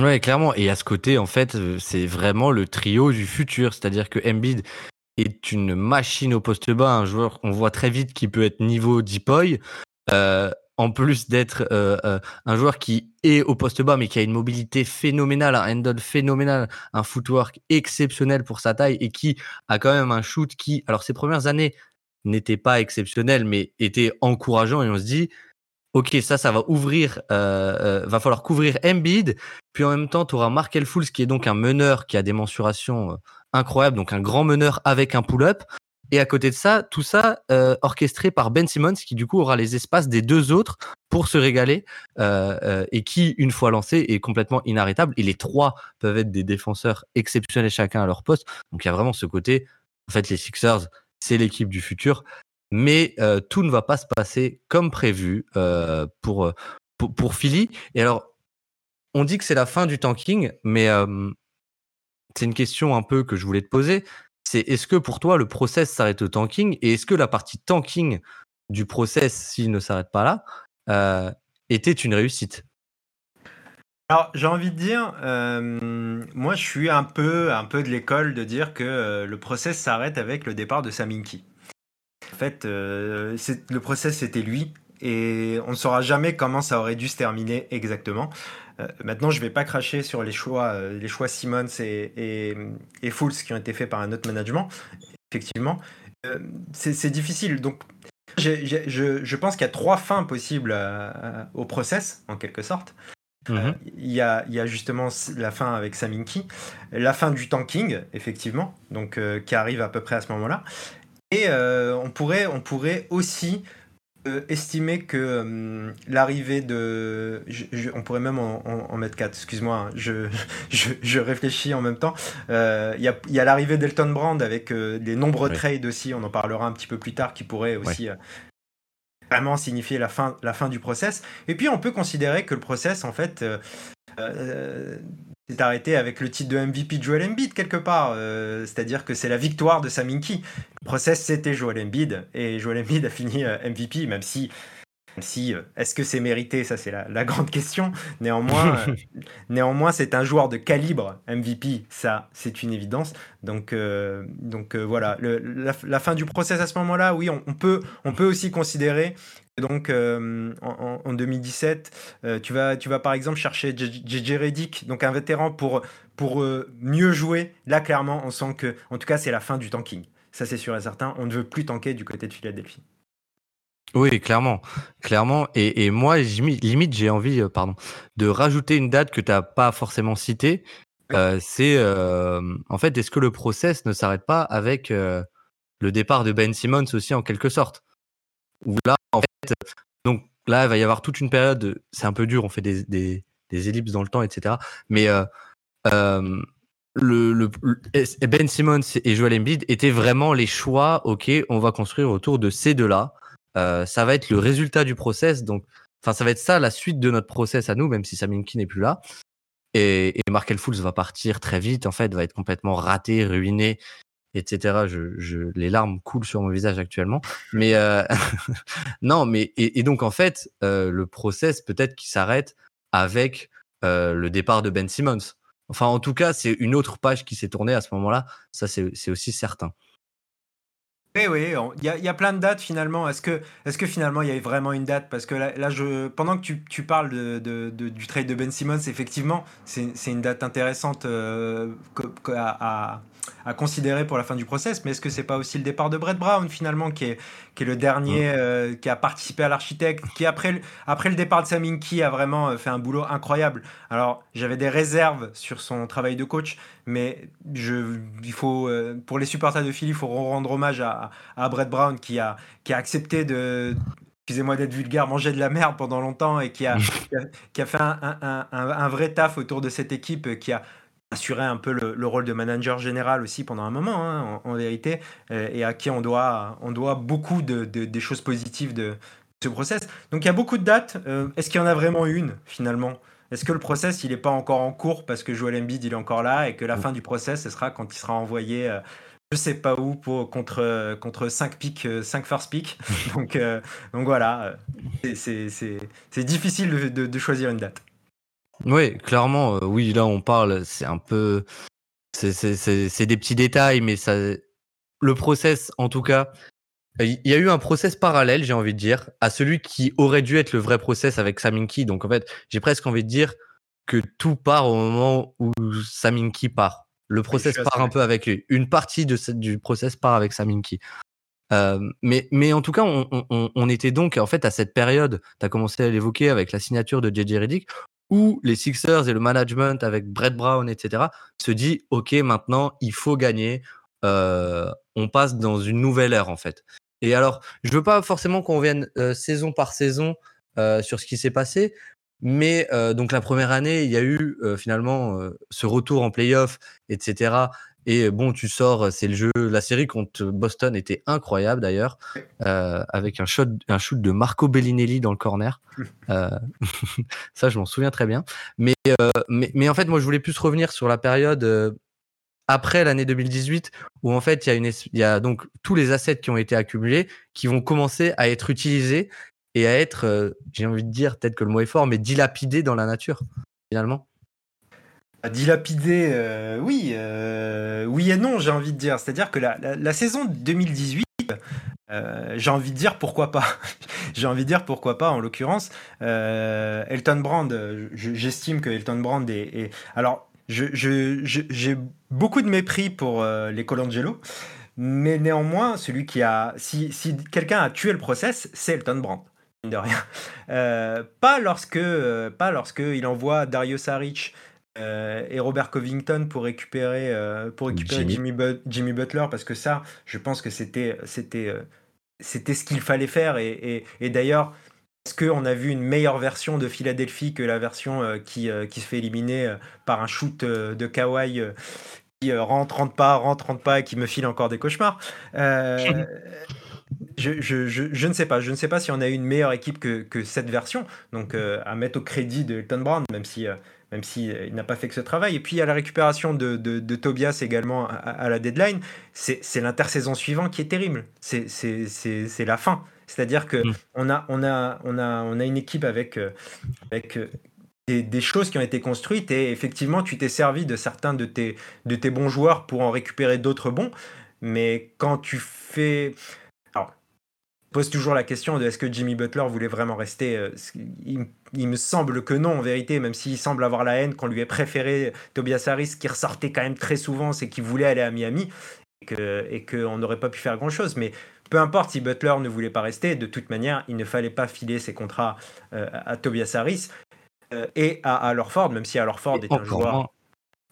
Speaker 5: Ouais, clairement. Et à ce côté, en fait, euh, c'est vraiment le trio du futur. C'est-à-dire que Embiid est une machine au poste bas, un joueur qu'on voit très vite qui peut être niveau Deepoy. Euh, en plus d'être euh, euh, un joueur qui est au poste bas, mais qui a une mobilité phénoménale, un handle phénoménal, un footwork exceptionnel pour sa taille et qui a quand même un shoot qui, alors ses premières années n'étaient pas exceptionnelles, mais était encourageant et on se dit, ok, ça, ça va ouvrir, euh, euh, va falloir couvrir Embiid, puis en même temps, tu auras Markel Fools qui est donc un meneur qui a des mensurations euh, incroyables, donc un grand meneur avec un pull-up. Et à côté de ça, tout ça orchestré par Ben Simmons, qui du coup aura les espaces des deux autres pour se régaler, et qui, une fois lancé, est complètement inarrêtable. Et les trois peuvent être des défenseurs exceptionnels chacun à leur poste. Donc il y a vraiment ce côté, en fait, les Sixers, c'est l'équipe du futur mais euh, tout ne va pas se passer comme prévu euh, pour, pour, pour Philly. Et alors, on dit que c'est la fin du tanking, mais c'est une question un peu que je voulais te poser. C'est est-ce que pour toi le process s'arrête au tanking? Et est-ce que la partie tanking du process, s'il ne s'arrête pas là, euh, était une réussite?
Speaker 6: Alors j'ai envie de dire, moi je suis un peu, un peu de l'école de dire que le process s'arrête avec le départ de Saminki. En fait, euh, le process c'était lui et on ne saura jamais comment ça aurait dû se terminer exactement. Euh, maintenant, je ne vais pas cracher sur les choix, euh, les choix Simmons et, et, et Fools qui ont été faits par un autre management. Effectivement, c'est difficile. Donc, je, pense qu'il y a trois fins possibles au process, en quelque sorte. Mm-hmm. Il y, a, y, a, justement la fin avec Saminki, la fin du tanking, effectivement, donc qui arrive à peu près à ce moment-là, et euh, on, pourrait, on pourrait aussi euh, estimer que hum, l'arrivée de. on pourrait même en, mettre quatre, excuse-moi, hein, je, je, réfléchis en même temps. Euh, il y a, l'arrivée d'Elton Brand avec des nombreux trades aussi, on en parlera un petit peu plus tard, qui pourrait aussi. vraiment signifier la fin, la fin du process. Et puis on peut considérer que le process, en fait, c'est arrêté avec le titre de MVP de Joel Embiid quelque part. Euh, c'est-à-dire que c'est la victoire de Saminki. Le process, c'était Joel Embiid. Et Joel Embiid a fini euh, MVP, même si, si euh, est-ce que c'est mérité? Ça, c'est la, grande question. Néanmoins, néanmoins c'est un joueur de calibre MVP. Ça, c'est une évidence. Donc, donc voilà. la, fin du process à ce moment-là, oui, on, peut, on peut aussi considérer donc euh, en, 2017, euh, tu, vas, tu vas par exemple chercher JJ Redick, donc un vétéran pour, pour euh, mieux jouer. Là, clairement, on sent que, en tout cas, c'est la fin du tanking. Ça, c'est sûr et certain. On ne veut plus tanker du côté de Philadelphie.
Speaker 5: Oui, clairement, clairement. Et, moi, limite, j'ai envie, pardon, de rajouter une date que tu n'as pas forcément citée. c'est en fait, est-ce que le process ne s'arrête pas avec le départ de Ben Simmons aussi en quelque sorte? Où là, donc là, il va y avoir toute une période, c'est un peu dur, on fait des, des, ellipses dans le temps, etc. Mais euh, euh, Ben Simmons et Joel Embiid étaient vraiment les choix, ok, on va construire autour de ces deux-là. Euh, ça va être le résultat du process, donc, enfin, ça va être ça la suite de notre process à nous, même si Saminki n'est plus là. Et, et Markel Fools va partir très vite, en fait, va être complètement raté, ruiné etc. Je, les larmes coulent sur mon visage actuellement. Mais euh, non, mais et, donc en fait, euh, le process peut-être qui s'arrête avec euh, le départ de Ben Simmons. Enfin, en tout cas, c'est une autre page qui s'est tournée à ce moment-là. Ça, c'est aussi certain.
Speaker 6: Oui, oui, il y, a plein de dates finalement. Est-ce que, est que finalement il y a vraiment une date? Parce que là, je, pendant que tu, tu parles de, du trade de Ben Simmons, effectivement, c'est une date intéressante à considérer pour la fin du process, mais est-ce que c'est pas aussi le départ de Brett Brown finalement qui est, qui est le dernier euh, qui a participé à l'architecte, qui après, après le départ de Saminki a vraiment euh, fait un boulot incroyable. Alors j'avais des réserves sur son travail de coach, mais je, il faut, euh, pour les supporters de Philly, il faut rendre hommage à, à Brett Brown qui a, qui a accepté de excusez-moi d'être vulgaire, mangé de la merde pendant longtemps et qui a, qui a, fait un, vrai taf autour de cette équipe, qui a assuré un peu le, rôle de manager général aussi pendant un moment, hein, en, vérité, et à qui on doit, on doit beaucoup de, des choses positives de ce process. Donc il y a beaucoup de dates. Euh, est-ce qu'il y en a vraiment une finalement? Est-ce que le process il n'est pas encore en cours parce que Joel Embiid il est encore là et que la fin du process ce sera quand il sera envoyé euh, je sais pas où pour, contre, contre 5 pics, 5 first pick. donc, euh, donc voilà, c'est difficile de, choisir une date.
Speaker 5: Oui, clairement, oui, là on parle, c'est un peu. C'est des petits détails, mais ça, le process, en tout cas, il y a eu un process parallèle, j'ai envie de dire, à celui qui aurait dû être le vrai process avec Saminki. Donc en fait, j'ai presque envie de dire que tout part au moment où Saminki part. Le process part un peu avec lui. Une partie de du process part avec Saminki. Euh, mais, mais en tout cas, on, on, on, était donc en fait à cette période, tu as commencé à l'évoquer avec la signature de JJ Redick, où les Sixers et le management avec Brett Brown, etc., se dit, OK, maintenant, il faut gagner. Euh, on passe dans une nouvelle ère, en fait. Et alors, je veux pas forcément qu'on vienne euh, saison par saison euh, sur ce qui s'est passé, mais euh, donc la première année, il y a eu finalement ce retour en playoff, etc. Et bon, tu sors, c'est le jeu. La série contre Boston était incroyable d'ailleurs, avec un shot, un shoot de Marco Bellinelli dans le corner. ça, je m'en souviens très bien. Mais, mais, mais, en fait, moi, je voulais plus revenir sur la période après l'année 2018 où en fait il y a une il y a donc tous les assets qui ont été accumulés qui vont commencer à être utilisés et à être euh, j'ai envie de dire peut-être que le mot est fort mais dilapidés dans la nature finalement
Speaker 6: dilapidé euh, oui euh, oui et non j'ai envie de dire c'est-à-dire que la, saison 2018 j'ai envie de dire pourquoi pas. j'ai envie de dire pourquoi pas en l'occurrence. Elton Brand, j'estime que Elton Brand est. Alors j'ai beaucoup de mépris pour euh, les Colangelo, mais néanmoins, celui qui a. Si, si quelqu'un a tué le process, c'est Elton Brand, de rien. Euh, pas lorsque, euh, pas lorsque il envoie Dario Saric et Robert Covington pour récupérer, pour récupérer Jimmy. Jimmy, Butler, parce que ça, je pense que c'était, c'était, c'était ce qu'il fallait faire. Et, et, et d'ailleurs, est-ce qu'on a vu une meilleure version de Philadelphie que la version euh, qui, euh, qui se fait éliminer euh, par un shoot de Kawhi qui rentre, rentre pas, rentre, rentre pas et qui me file encore des cauchemars? Je, je, je, ne sais pas. Je ne sais pas si on a eu une meilleure équipe que, que cette version. Donc à mettre au crédit de Elton Brown, même si même s'il il n'a pas fait que ce travail. Et puis il y a la récupération de, de, Tobias également à, la deadline. C'est l'intersaison suivante qui est terrible. C'est la fin. C'est-à-dire que mm. on, a, on, a, on, a, on a une équipe avec, euh, avec euh, des, choses qui ont été construites et effectivement, tu t'es servi de certains de tes, de tes bons joueurs pour en récupérer d'autres bons. Mais quand tu fais. Alors, pose toujours la question de est-ce que Jimmy Butler voulait vraiment rester euh, il, me semble que non, en vérité, même s'il semble avoir la haine qu'on lui ait préféré Tobias Harris, qui ressortait quand même très souvent, c'est qu'il voulait aller à Miami et qu'on n'aurait pas pu faire grand-chose. Mais peu importe si Butler ne voulait pas rester, de toute manière, il ne fallait pas filer ses contrats euh, à Tobias Harris euh, et à, à Lorford, même si Lorford est un joueur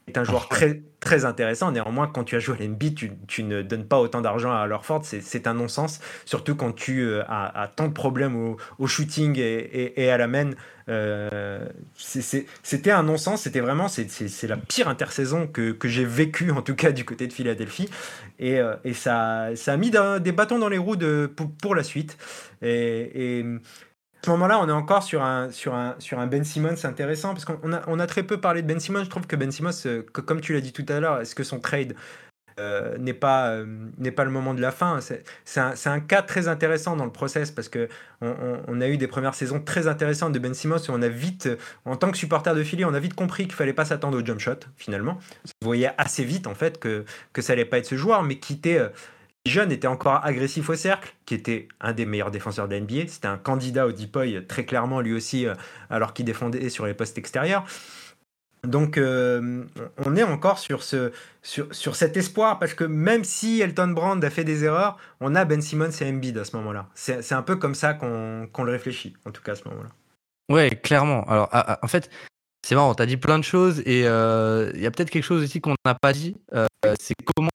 Speaker 6: est un joueur très, très intéressant. Néanmoins, quand tu as joué à l'NB, tu, tu, ne donnes pas autant d'argent à Lorford. C'est un non-sens. Surtout quand tu euh, as, tant de problèmes au, au shooting et, et, à la main. Euh, C'était un non-sens. C'était vraiment c'est la pire intersaison que, que j'ai vécue, en tout cas du côté de Philadelphie. Et, euh, et ça, ça a mis des bâtons dans les roues de, pour, pour la suite. Et, et ce moment-là, on est encore sur un, sur un, sur un Ben Simmons intéressant, parce qu'on a, on a très peu parlé de Ben Simmons. Je trouve que Ben Simmons, euh, comme tu l'as dit tout à l'heure, est-ce que son trade euh, n'est pas, euh, n'est pas le moment de la fin? C'est un, un, cas très intéressant dans le process, parce qu'on on, a eu des premières saisons très intéressantes de Ben Simmons, où on a vite, en tant que supporter de Philly, on a vite compris qu'il fallait pas s'attendre au jump shot, finalement. Vous voyez assez vite, en fait, que, que ça allait pas être ce joueur, mais qui était jeune était encore agressif au cercle, qui était un des meilleurs défenseurs de la NBA. C'était un candidat au Deepoy très clairement lui aussi, euh, alors qu'il défendait sur les postes extérieurs. Donc euh, on est encore sur, ce, sur, sur, cet espoir, parce que même si Elton Brand a fait des erreurs, on a Ben Simmons et Embiid à ce moment-là. C'est un peu comme ça qu'on le réfléchit, en tout cas à ce moment-là.
Speaker 5: Ouais, clairement. Alors, en fait, c'est marrant, tu as dit plein de choses et euh, il y a peut-être quelque chose aussi qu'on n'a pas dit. c'est comment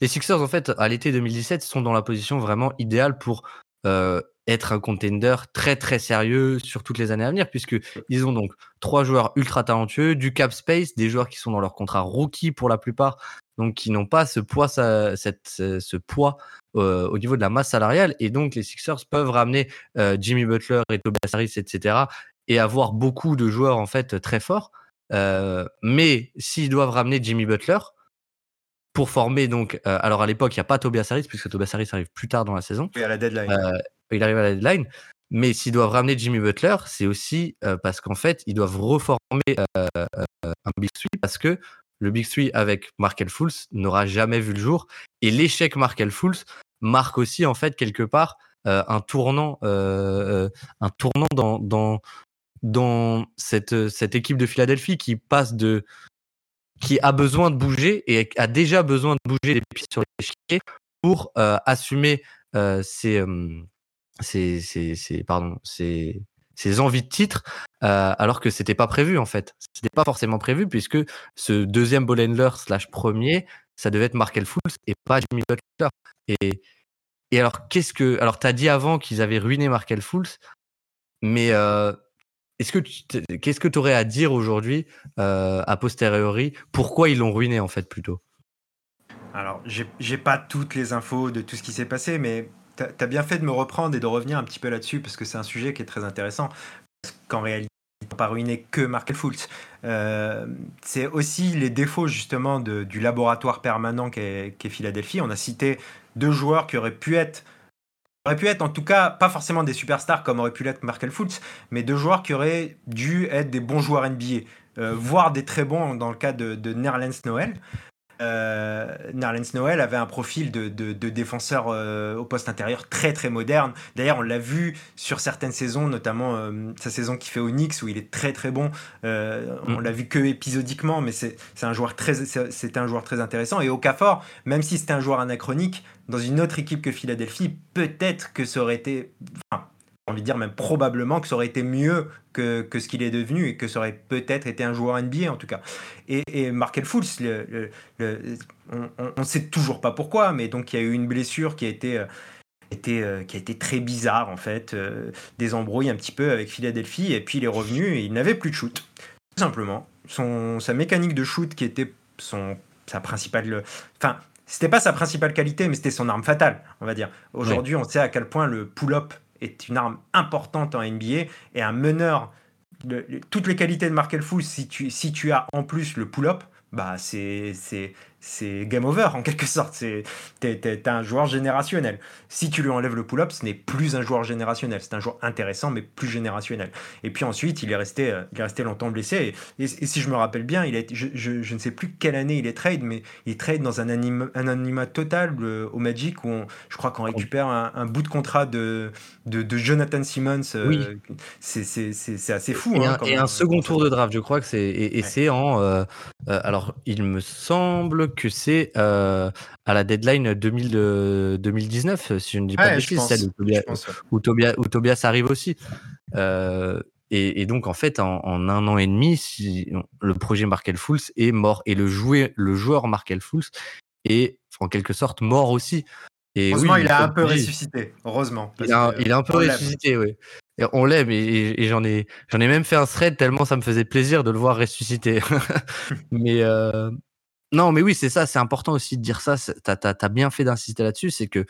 Speaker 5: les Sixers, en fait, à l'été 2017, sont dans la position vraiment idéale pour euh, être un contender très très sérieux sur toutes les années à venir, puisque ils ont donc trois joueurs ultra talentueux, du cap space, des joueurs qui sont dans leur contrat rookie pour la plupart, donc qui n'ont pas ce poids, ce poids euh, au niveau de la masse salariale, et donc les Sixers peuvent ramener euh, Jimmy Butler et Tobias Harris, etc., et avoir beaucoup de joueurs en fait très forts. Euh, mais s'ils doivent ramener Jimmy Butler, pour former donc. Euh, alors à l'époque, il n'y a pas Tobias Harris, puisque Tobias Harris arrive plus tard dans la saison.
Speaker 6: Et à la deadline.
Speaker 5: Euh, il arrive à la deadline. Mais s'ils doivent ramener Jimmy Butler, c'est aussi parce qu'en fait, ils doivent reformer un Big Three parce que le Big Three avec Markel Fultz n'aura jamais vu le jour. Et l'échec Markel Fultz marque aussi, en fait, quelque part, un tournant, un tournant dans, dans, dans cette, cette équipe de Philadelphie qui passe de qui a besoin de bouger et a déjà besoin de bouger les pieds sur l'échiquier pour euh, assumer euh, ses, ses, ses, pardon, ses, ses envies de titre, euh, alors que c'était pas prévu en fait. C'était pas forcément prévu puisque ce deuxième ball slash premier, ça devait être Markel Fultz et pas Jimmy Butler. Et, et alors qu'est-ce que, alors t'as dit avant qu'ils avaient ruiné Markel Fultz, mais euh, est-ce que qu'est-ce que tu aurais à dire aujourd'hui, euh, a posteriori, pourquoi ils l'ont ruiné en fait plutôt?
Speaker 6: Alors, j'ai pas toutes les infos de tout ce qui s'est passé, mais tu as bien fait de me reprendre et de revenir un petit peu là-dessus parce que c'est un sujet qui est très intéressant. Parce qu'en réalité, ils n'ont pas ruiné que Markel Fultz. Euh, c'est aussi les défauts justement de, du laboratoire permanent qu'est qu Philadelphie. On a cité deux joueurs qui auraient pu être aurait pu être en tout cas pas forcément des superstars comme aurait pu l'être Markel Fultz, mais deux joueurs qui auraient dû être des bons joueurs NBA, euh, voire des très bons dans le cas de, de Nerlens Noël. Euh, Nerlens Noël avait un profil de, défenseur euh, au poste intérieur très très moderne. D'ailleurs, on l'a vu sur certaines saisons, notamment euh, sa saison qui fait au Knicks où il est très très bon. Euh, on mm. l'a vu que épisodiquement, mais c'est un joueur très c'était un joueur très intéressant. Et Okafor, même si c'était un joueur anachronique, dans une autre équipe que Philadelphie, peut-être que ça aurait été, enfin, envie de dire même probablement que ça aurait été mieux que, que ce qu'il est devenu et que ça aurait peut-être été un joueur NBA en tout cas. Et, Markel le, on ne sait toujours pas pourquoi, mais donc il y a eu une blessure qui a été, euh, euh, qui a été très bizarre en fait, euh, des embrouilles un petit peu avec Philadelphie, et puis il est revenu et il n'avait plus de shoot, tout simplement. Sa mécanique de shoot qui était son, sa principale... Enfin, c'était pas sa principale qualité, mais c'était son arme fatale, on va dire. Aujourd'hui, on sait à quel point le pull-up est une arme importante en NBA et un meneur. toutes les qualités de Markel Fultz, si tu, si tu as en plus le pull-up, bah c'est c'est game over en quelque sorte. C'est t'es, un joueur générationnel. Si tu lui enlèves le pull-up, ce n'est plus un joueur générationnel. C'est un joueur intéressant, mais plus générationnel. Et puis ensuite, il est resté, euh, il est resté longtemps blessé. Et, si je me rappelle bien, il est, je, je, ne sais plus quelle année il est trade, mais il trade dans un, anima, un anonymat total euh, au Magic où je crois qu'on récupère un, bout de contrat de, de, Jonathan Simmons. Euh, oui. C'est, assez fou.
Speaker 5: Et,
Speaker 6: hein,
Speaker 5: un, et un, second tour de draft, je crois que c'est. Et, c'est en. alors, il me semble que c'est euh, à la deadline 2000 2019, si je ne dis pas de bêtises, celle où, Tobias, arrive aussi. Euh, et, donc, en fait, en, un an et demi, si, le projet Markel Fultz est mort. Et le, jouet, le joueur Markel Fultz est en quelque sorte mort aussi.
Speaker 6: Et Heureusement, il a un peu ressuscité. Heureusement.
Speaker 5: Il a, un peu ressuscité, oui. on l'aime et, j'en ai, j'en ai même fait un thread tellement ça me faisait plaisir de le voir ressusciter. mais, euh, non, mais oui, c'est ça, c'est important aussi de dire ça. Tu as, bien fait d'insister là-dessus, c'est que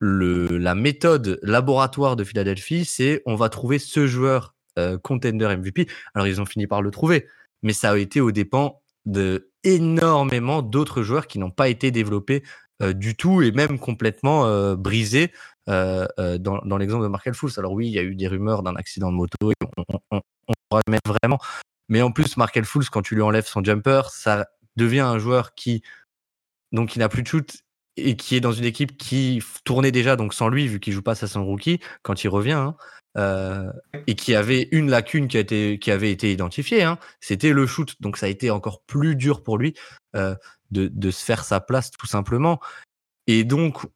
Speaker 5: la méthode laboratoire de Philadelphie, c'est on va trouver ce joueur euh, contender MVP. Alors, ils ont fini par le trouver, mais ça a été au dépens de énormément d'autres joueurs qui n'ont pas été développés euh, du tout et même complètement euh, brisés dans, l'exemple de Markel Fultz. Alors oui, il y a eu des rumeurs d'un accident de moto, et on, on, on, vraiment. Mais en plus, Markel Fultz, quand tu lui enlèves son jumper, ça devient un joueur qui donc qui n'a plus de shoot et qui est dans une équipe qui tournait déjà donc sans lui vu qu'il joue pas à son rookie quand il revient hein, euh, et qui avait une lacune qui a été qui avait été identifiée hein, c'était le shoot. Donc ça a été encore plus dur pour lui euh, de, de se faire sa place tout simplement. Et donc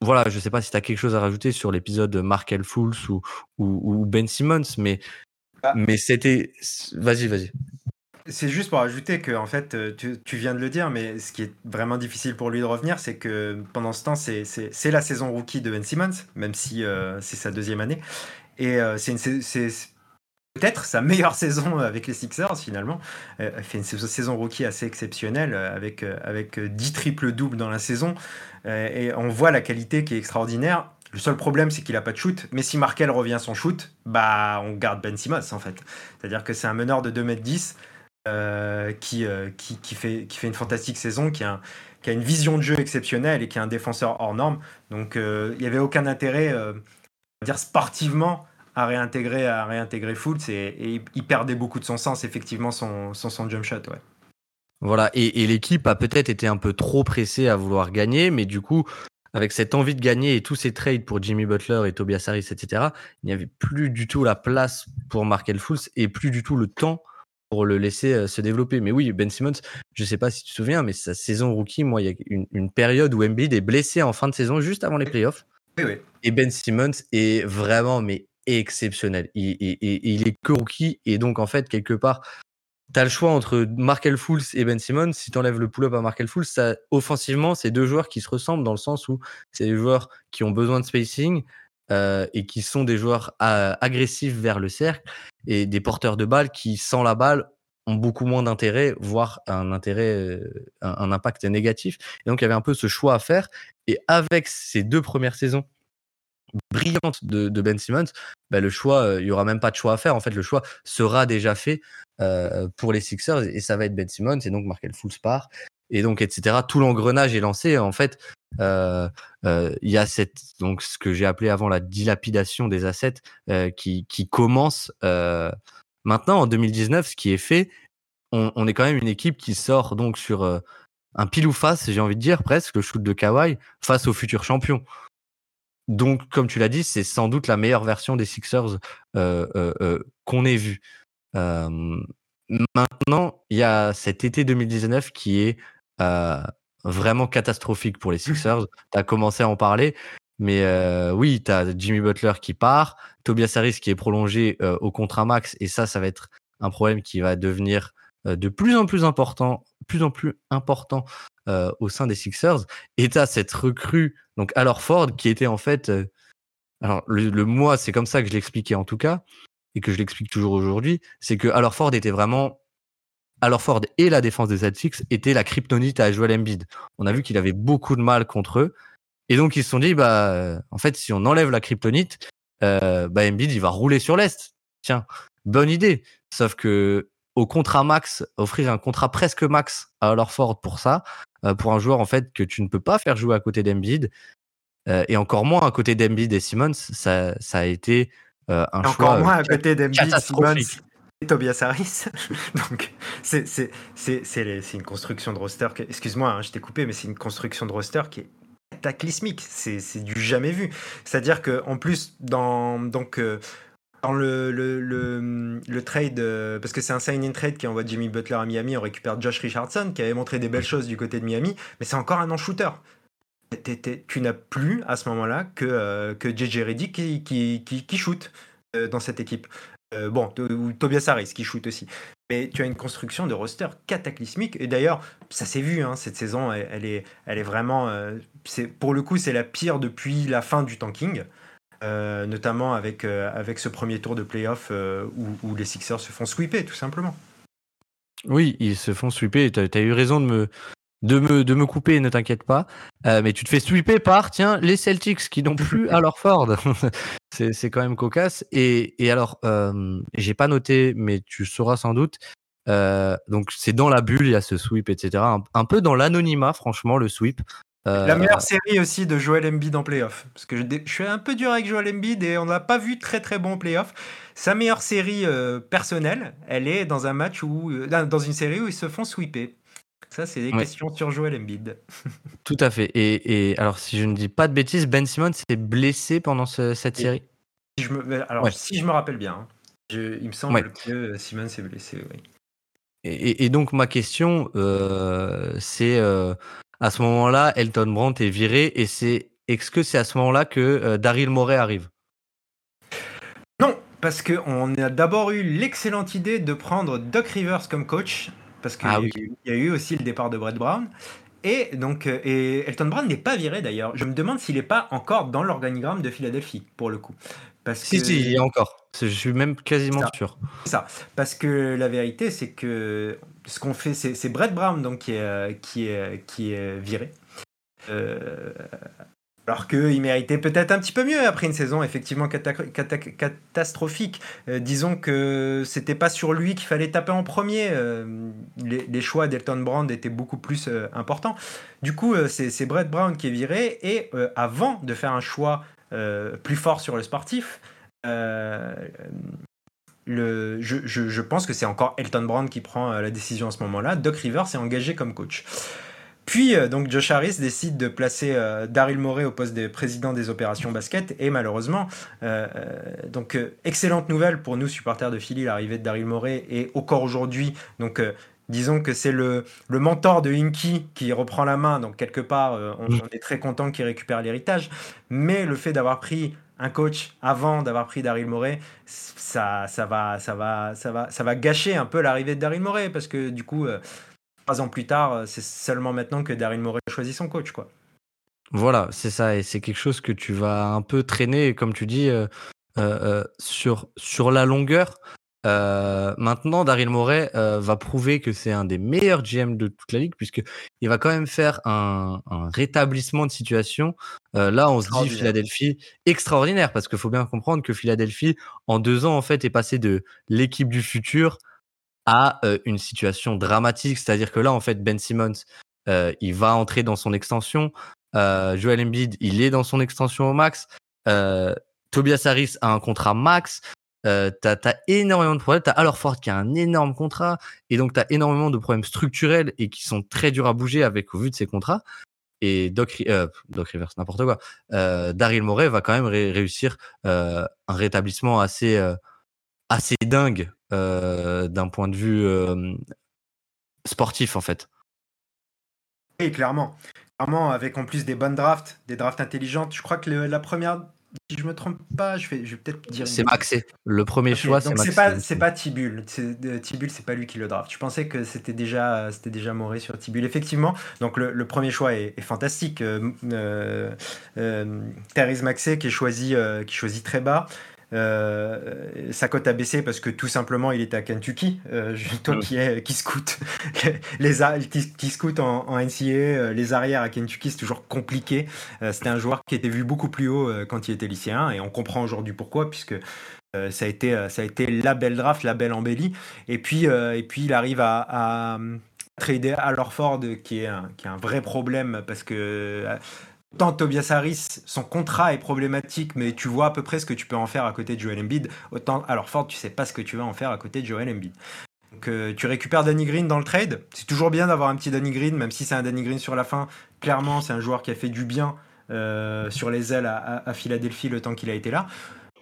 Speaker 5: voilà je sais pas si tu as quelque chose à rajouter sur l'épisode de Markel Fools ou, ou, ou Ben Simmons mais ah. mais c'était vas-y vas-y
Speaker 6: C'est juste pour ajouter que, en fait, euh, tu, tu, viens de le dire, mais ce qui est vraiment difficile pour lui de revenir, c'est que pendant ce temps, c'est la saison rookie de Ben Simmons, même si euh, c'est sa deuxième année. Et euh, c'est peut-être sa meilleure saison avec les Sixers, finalement. Elle fait une saison rookie assez exceptionnelle, avec, avec 10 triples-doubles dans la saison. et on voit la qualité qui est extraordinaire. Le seul problème, c'est qu'il n'a pas de shoot. Mais si Markel revient son shoot, bah, on garde Ben Simmons, en fait. C'est-à-dire que c'est un meneur de 2m10 euh, qui, euh, qui, qui, fait, qui fait une fantastique saison, qui a, une vision de jeu exceptionnelle et qui est un défenseur hors norme. Donc euh, il n'y avait aucun intérêt, dire sportivement, à réintégrer, à réintégrer Fultz et, il perdait beaucoup de son sens, effectivement, son, son, son jump shot. Ouais.
Speaker 5: Voilà, et, et l'équipe a peut-être été un peu trop pressée à vouloir gagner, mais du coup, avec cette envie de gagner et tous ces trades pour Jimmy Butler et Tobias Harris, etc., il n'y avait plus du tout la place pour Markel Fultz et plus du tout le temps pour le laisser euh, se développer. Mais oui, Ben Simmons, je sais pas si tu te souviens, mais sa saison rookie, moi, il y a une, période où Embiid est blessé en fin de saison, juste avant les playoffs. Et Ben Simmons est vraiment, mais exceptionnel. Il, il, est que rookie, et donc, en fait, quelque part, tu as le choix entre Markel Fultz et Ben Simmons. Si tu enlèves le pull-up à Markel Fultz, ça, offensivement, c'est deux joueurs qui se ressemblent dans le sens où c'est des joueurs qui ont besoin de spacing, euh, et qui sont des joueurs euh, agressifs vers le cercle et des porteurs de balles qui, sans la balle, ont beaucoup moins d'intérêt, voire un intérêt, euh, un, impact négatif. Et donc, il y avait un peu ce choix à faire. Et avec ces deux premières saisons brillantes de, Ben Simmons, bah, le choix, il y aura même pas de choix à faire. En fait, le choix sera déjà fait pour les Sixers et ça va être Ben Simmons. Et donc, Markel Fultz part et donc etc. Tout l'engrenage est lancé. En fait, euh, euh, il y a cette donc ce que j'ai appelé avant la dilapidation des assets euh, qui, qui commence maintenant en 2019. Ce qui est fait, on, est quand même une équipe qui sort donc sur un pile ou face, j'ai envie de dire presque le shoot de Kawhi face aux futurs champions. Donc, comme tu l'as dit, c'est sans doute la meilleure version des Sixers qu'on ait vu. maintenant, il y a cet été 2019 qui est euh, vraiment catastrophique pour les. Sixers. tu as commencé à en parler. Mais euh, oui, tu as Jimmy Butler qui part, Tobias Harris qui est prolongé euh, au contrat max, et ça, ça va être un problème qui va devenir de plus en plus important, plus en plus important au sein des Sixers. Et tu as cette recrue, donc alors Ford, qui était en fait, alors le, le mois, c'est comme ça que je l'expliquais en tout cas, et que je l'explique toujours aujourd'hui, c'est que alors Ford était vraiment alors Ford et la défense des Celtics étaient la kryptonite à Joel Embiid. On a vu qu'il avait beaucoup de mal contre eux. Et donc ils se sont dit, bah, en fait, si on enlève la kryptonite, euh, bah, Embiid, il va rouler sur l'Est. Tiens, bonne idée. Sauf que au contrat max, offrir un contrat presque max à alors Ford pour ça, euh, pour un joueur en fait que tu ne peux pas faire jouer à côté d'Embiid, euh, et encore moins à côté d'Embiid et Simmons, ça, ça a été un
Speaker 6: encore
Speaker 5: choix.
Speaker 6: Encore moins à côté d'Embiid, Simmons Tobias Harris. Donc, c'est une construction de roster. Excuse-moi, hein, je t'ai coupé, mais c'est une construction de roster qui est cataclysmique. C'est du jamais vu. C'est-à-dire qu'en plus, dans, donc, euh, dans le, le, le, trade, euh, parce que c'est un sign-in trade qui envoie Jimmy Butler à Miami, on récupère Josh Richardson, qui avait montré des belles choses du côté de Miami, mais c'est encore un non-shooter. Tu n'as plus à ce moment-là que, euh, que JJ Reddick qui, qui, qui, qui shoot dans cette équipe. Euh, bon, ou Tobias Harris qui shoot aussi. Mais tu as une construction de roster cataclysmique. Et d'ailleurs, ça s'est vu, hein, cette saison, elle, est, elle est vraiment. Euh, pour le coup, c'est la pire depuis la fin du tanking. Euh, notamment avec, avec ce premier tour de playoff où, où, les Sixers se font sweeper, tout simplement.
Speaker 5: Oui, ils se font sweeper. Tu as eu raison de me, de me, de me couper, ne t'inquiète pas. Euh, mais tu te fais sweeper par, tiens, les Celtics qui n'ont plus alors Ford. c'est quand même cocasse. Et, et alors, euh, j'ai pas noté, mais tu sauras sans doute. Euh, donc, c'est dans la bulle, il y a ce sweep, etc. Un, peu dans l'anonymat, franchement, le sweep.
Speaker 6: Euh, la meilleure série aussi de Joel Embiid en playoff. Parce que je, je, suis un peu dur avec Joel Embiid et on n'a pas vu très très bon playoff. Sa meilleure série personnelle, elle est dans un match où, dans une série où ils se font sweeper. Ça, c'est des questions sur Joel Embiid.
Speaker 5: Tout à fait. Et, alors, si je ne dis pas de bêtises, Ben Simmons s'est blessé pendant cette série
Speaker 6: si je me, Alors, si je me rappelle bien, hein, il me semble que Simmons s'est blessé, oui.
Speaker 5: Et, donc, ma question, euh, c'est euh, à ce moment-là, Elton Brandt est viré, et c'est est-ce que c'est à ce moment-là que euh, Daryl Morey arrive?
Speaker 6: Parce qu'on a d'abord eu l'excellente idée de prendre Doc Rivers comme coach, parce qu'il
Speaker 5: Ah
Speaker 6: y, a eu- il y a eu aussi le départ de Brett Brown. Et donc, euh, et Elton Brown n'est pas viré d'ailleurs. Je me demande s'il n'est pas encore dans l'organigramme de Philadelphie, pour le coup. Parce
Speaker 5: Si,
Speaker 6: que,
Speaker 5: si, il y a encore. Je suis même quasiment
Speaker 6: Ça.
Speaker 5: sûr.
Speaker 6: c'est ça. Parce que la vérité, c'est que ce qu'on fait, c'est c'est Brett Brown donc, qui, est, euh, qui, est, qui est viré. Euh, alors qu'il méritait peut-être un petit peu mieux après une saison effectivement cata- cata- catastrophique. Euh, disons que c'était pas sur lui qu'il fallait taper en premier. Euh, les, choix d'Elton Brand étaient beaucoup plus euh, importants. Du coup, c'est Brett Brown qui est viré. Et avant de faire un choix plus fort sur le sportif, je, pense que c'est encore Elton Brand qui prend la décision à ce moment-là. Doc Rivers est engagé comme coach. Puis, euh, donc, Josh Harris décide de placer euh, Daryl Morey au poste de président des opérations basket. Et malheureusement, euh, donc, excellente nouvelle pour nous, supporters de Philly, l'arrivée de Daryl Morey. Et encore aujourd'hui, donc, disons que c'est le, mentor de Inky qui reprend la main. Donc, quelque part, on, on est très content qu'il récupère l'héritage. Mais le fait d'avoir pris un coach avant d'avoir pris Daryl Morey, ça, ça, va, ça, va, ça, va, ça va gâcher un peu l'arrivée de Daryl Morey. Parce que du coup. Trois ans plus tard, euh, c'est seulement maintenant que Daryl Morey choisit son coach, quoi.
Speaker 5: Voilà, c'est ça. Et c'est quelque chose que tu vas un peu traîner, comme tu dis, euh, euh, sur, sur la longueur. Euh, maintenant, Daryl Morey va prouver que c'est un des meilleurs GM de toute la ligue, puisqu'il va quand même faire un, un rétablissement de situation. Là, on se dit. Philadelphie extraordinaire, parce qu'il faut bien comprendre que Philadelphie, en deux ans, en fait, est passé de l'équipe du futur à euh, une situation dramatique. C'est-à-dire que là, en fait, Ben Simmons, euh, il va entrer dans son extension. Euh, Joel Embiid, il est dans son extension au max. Euh, Tobias Harris a un contrat max. Euh, t'as as énormément de problèmes. T'as Alorford qui a un énorme contrat. Et donc, t'as énormément de problèmes structurels et qui sont très durs à bouger avec au vu de ces contrats. Et Doc, euh, Doc Rivers, n'importe quoi. Daryl Morey va quand même ré- réussir un rétablissement assez, assez dingue euh, d'un point de vue euh, sportif, en fait.
Speaker 6: Oui, clairement. Clairement, avec en plus des bonnes drafts, des drafts intelligentes. Je crois que le- la première, si je me trompe pas, je vais, je vais peut-être dire.
Speaker 5: C'est Maxé. Le premier choix, c'est Maxé.
Speaker 6: c'est pas c'est pas Tibul, c'est euh, Tibul c'est pas lui qui le draft. Je pensais que c'était déjà c'était déjà Moré sur Tibul. Effectivement, donc le, le premier choix est, est fantastique. Euh, euh, euh, Maxey qui est choisi qui choisit très bas. Euh, sa cote a baissé parce que tout simplement il était à Kentucky. Euh, toi qui est qui les a- qui, qui scout en, en NCAA, euh, les arrières à Kentucky c'est toujours compliqué. Euh, C'était un joueur qui était vu beaucoup plus haut quand il était lycéen et on comprend aujourd'hui pourquoi puisque ça, a été, ça a été la belle draft, la belle embellie. Et puis, et puis il arrive à, à, trader Al Horford, qui est, un, qui est un vrai problème parce que autant Tobias Harris, son contrat est problématique, mais tu vois à peu près ce que tu peux en faire à côté de Joel Embiid. Autant Al Horford, tu sais pas ce que tu vas en faire à côté de Joel Embiid. Donc, euh, tu récupères Danny Green dans le trade. C'est toujours bien d'avoir un petit Danny Green, même si c'est un Danny Green sur la fin. Clairement, c'est un joueur qui a fait du bien euh, sur les ailes à, Philadelphie le temps qu'il a été là.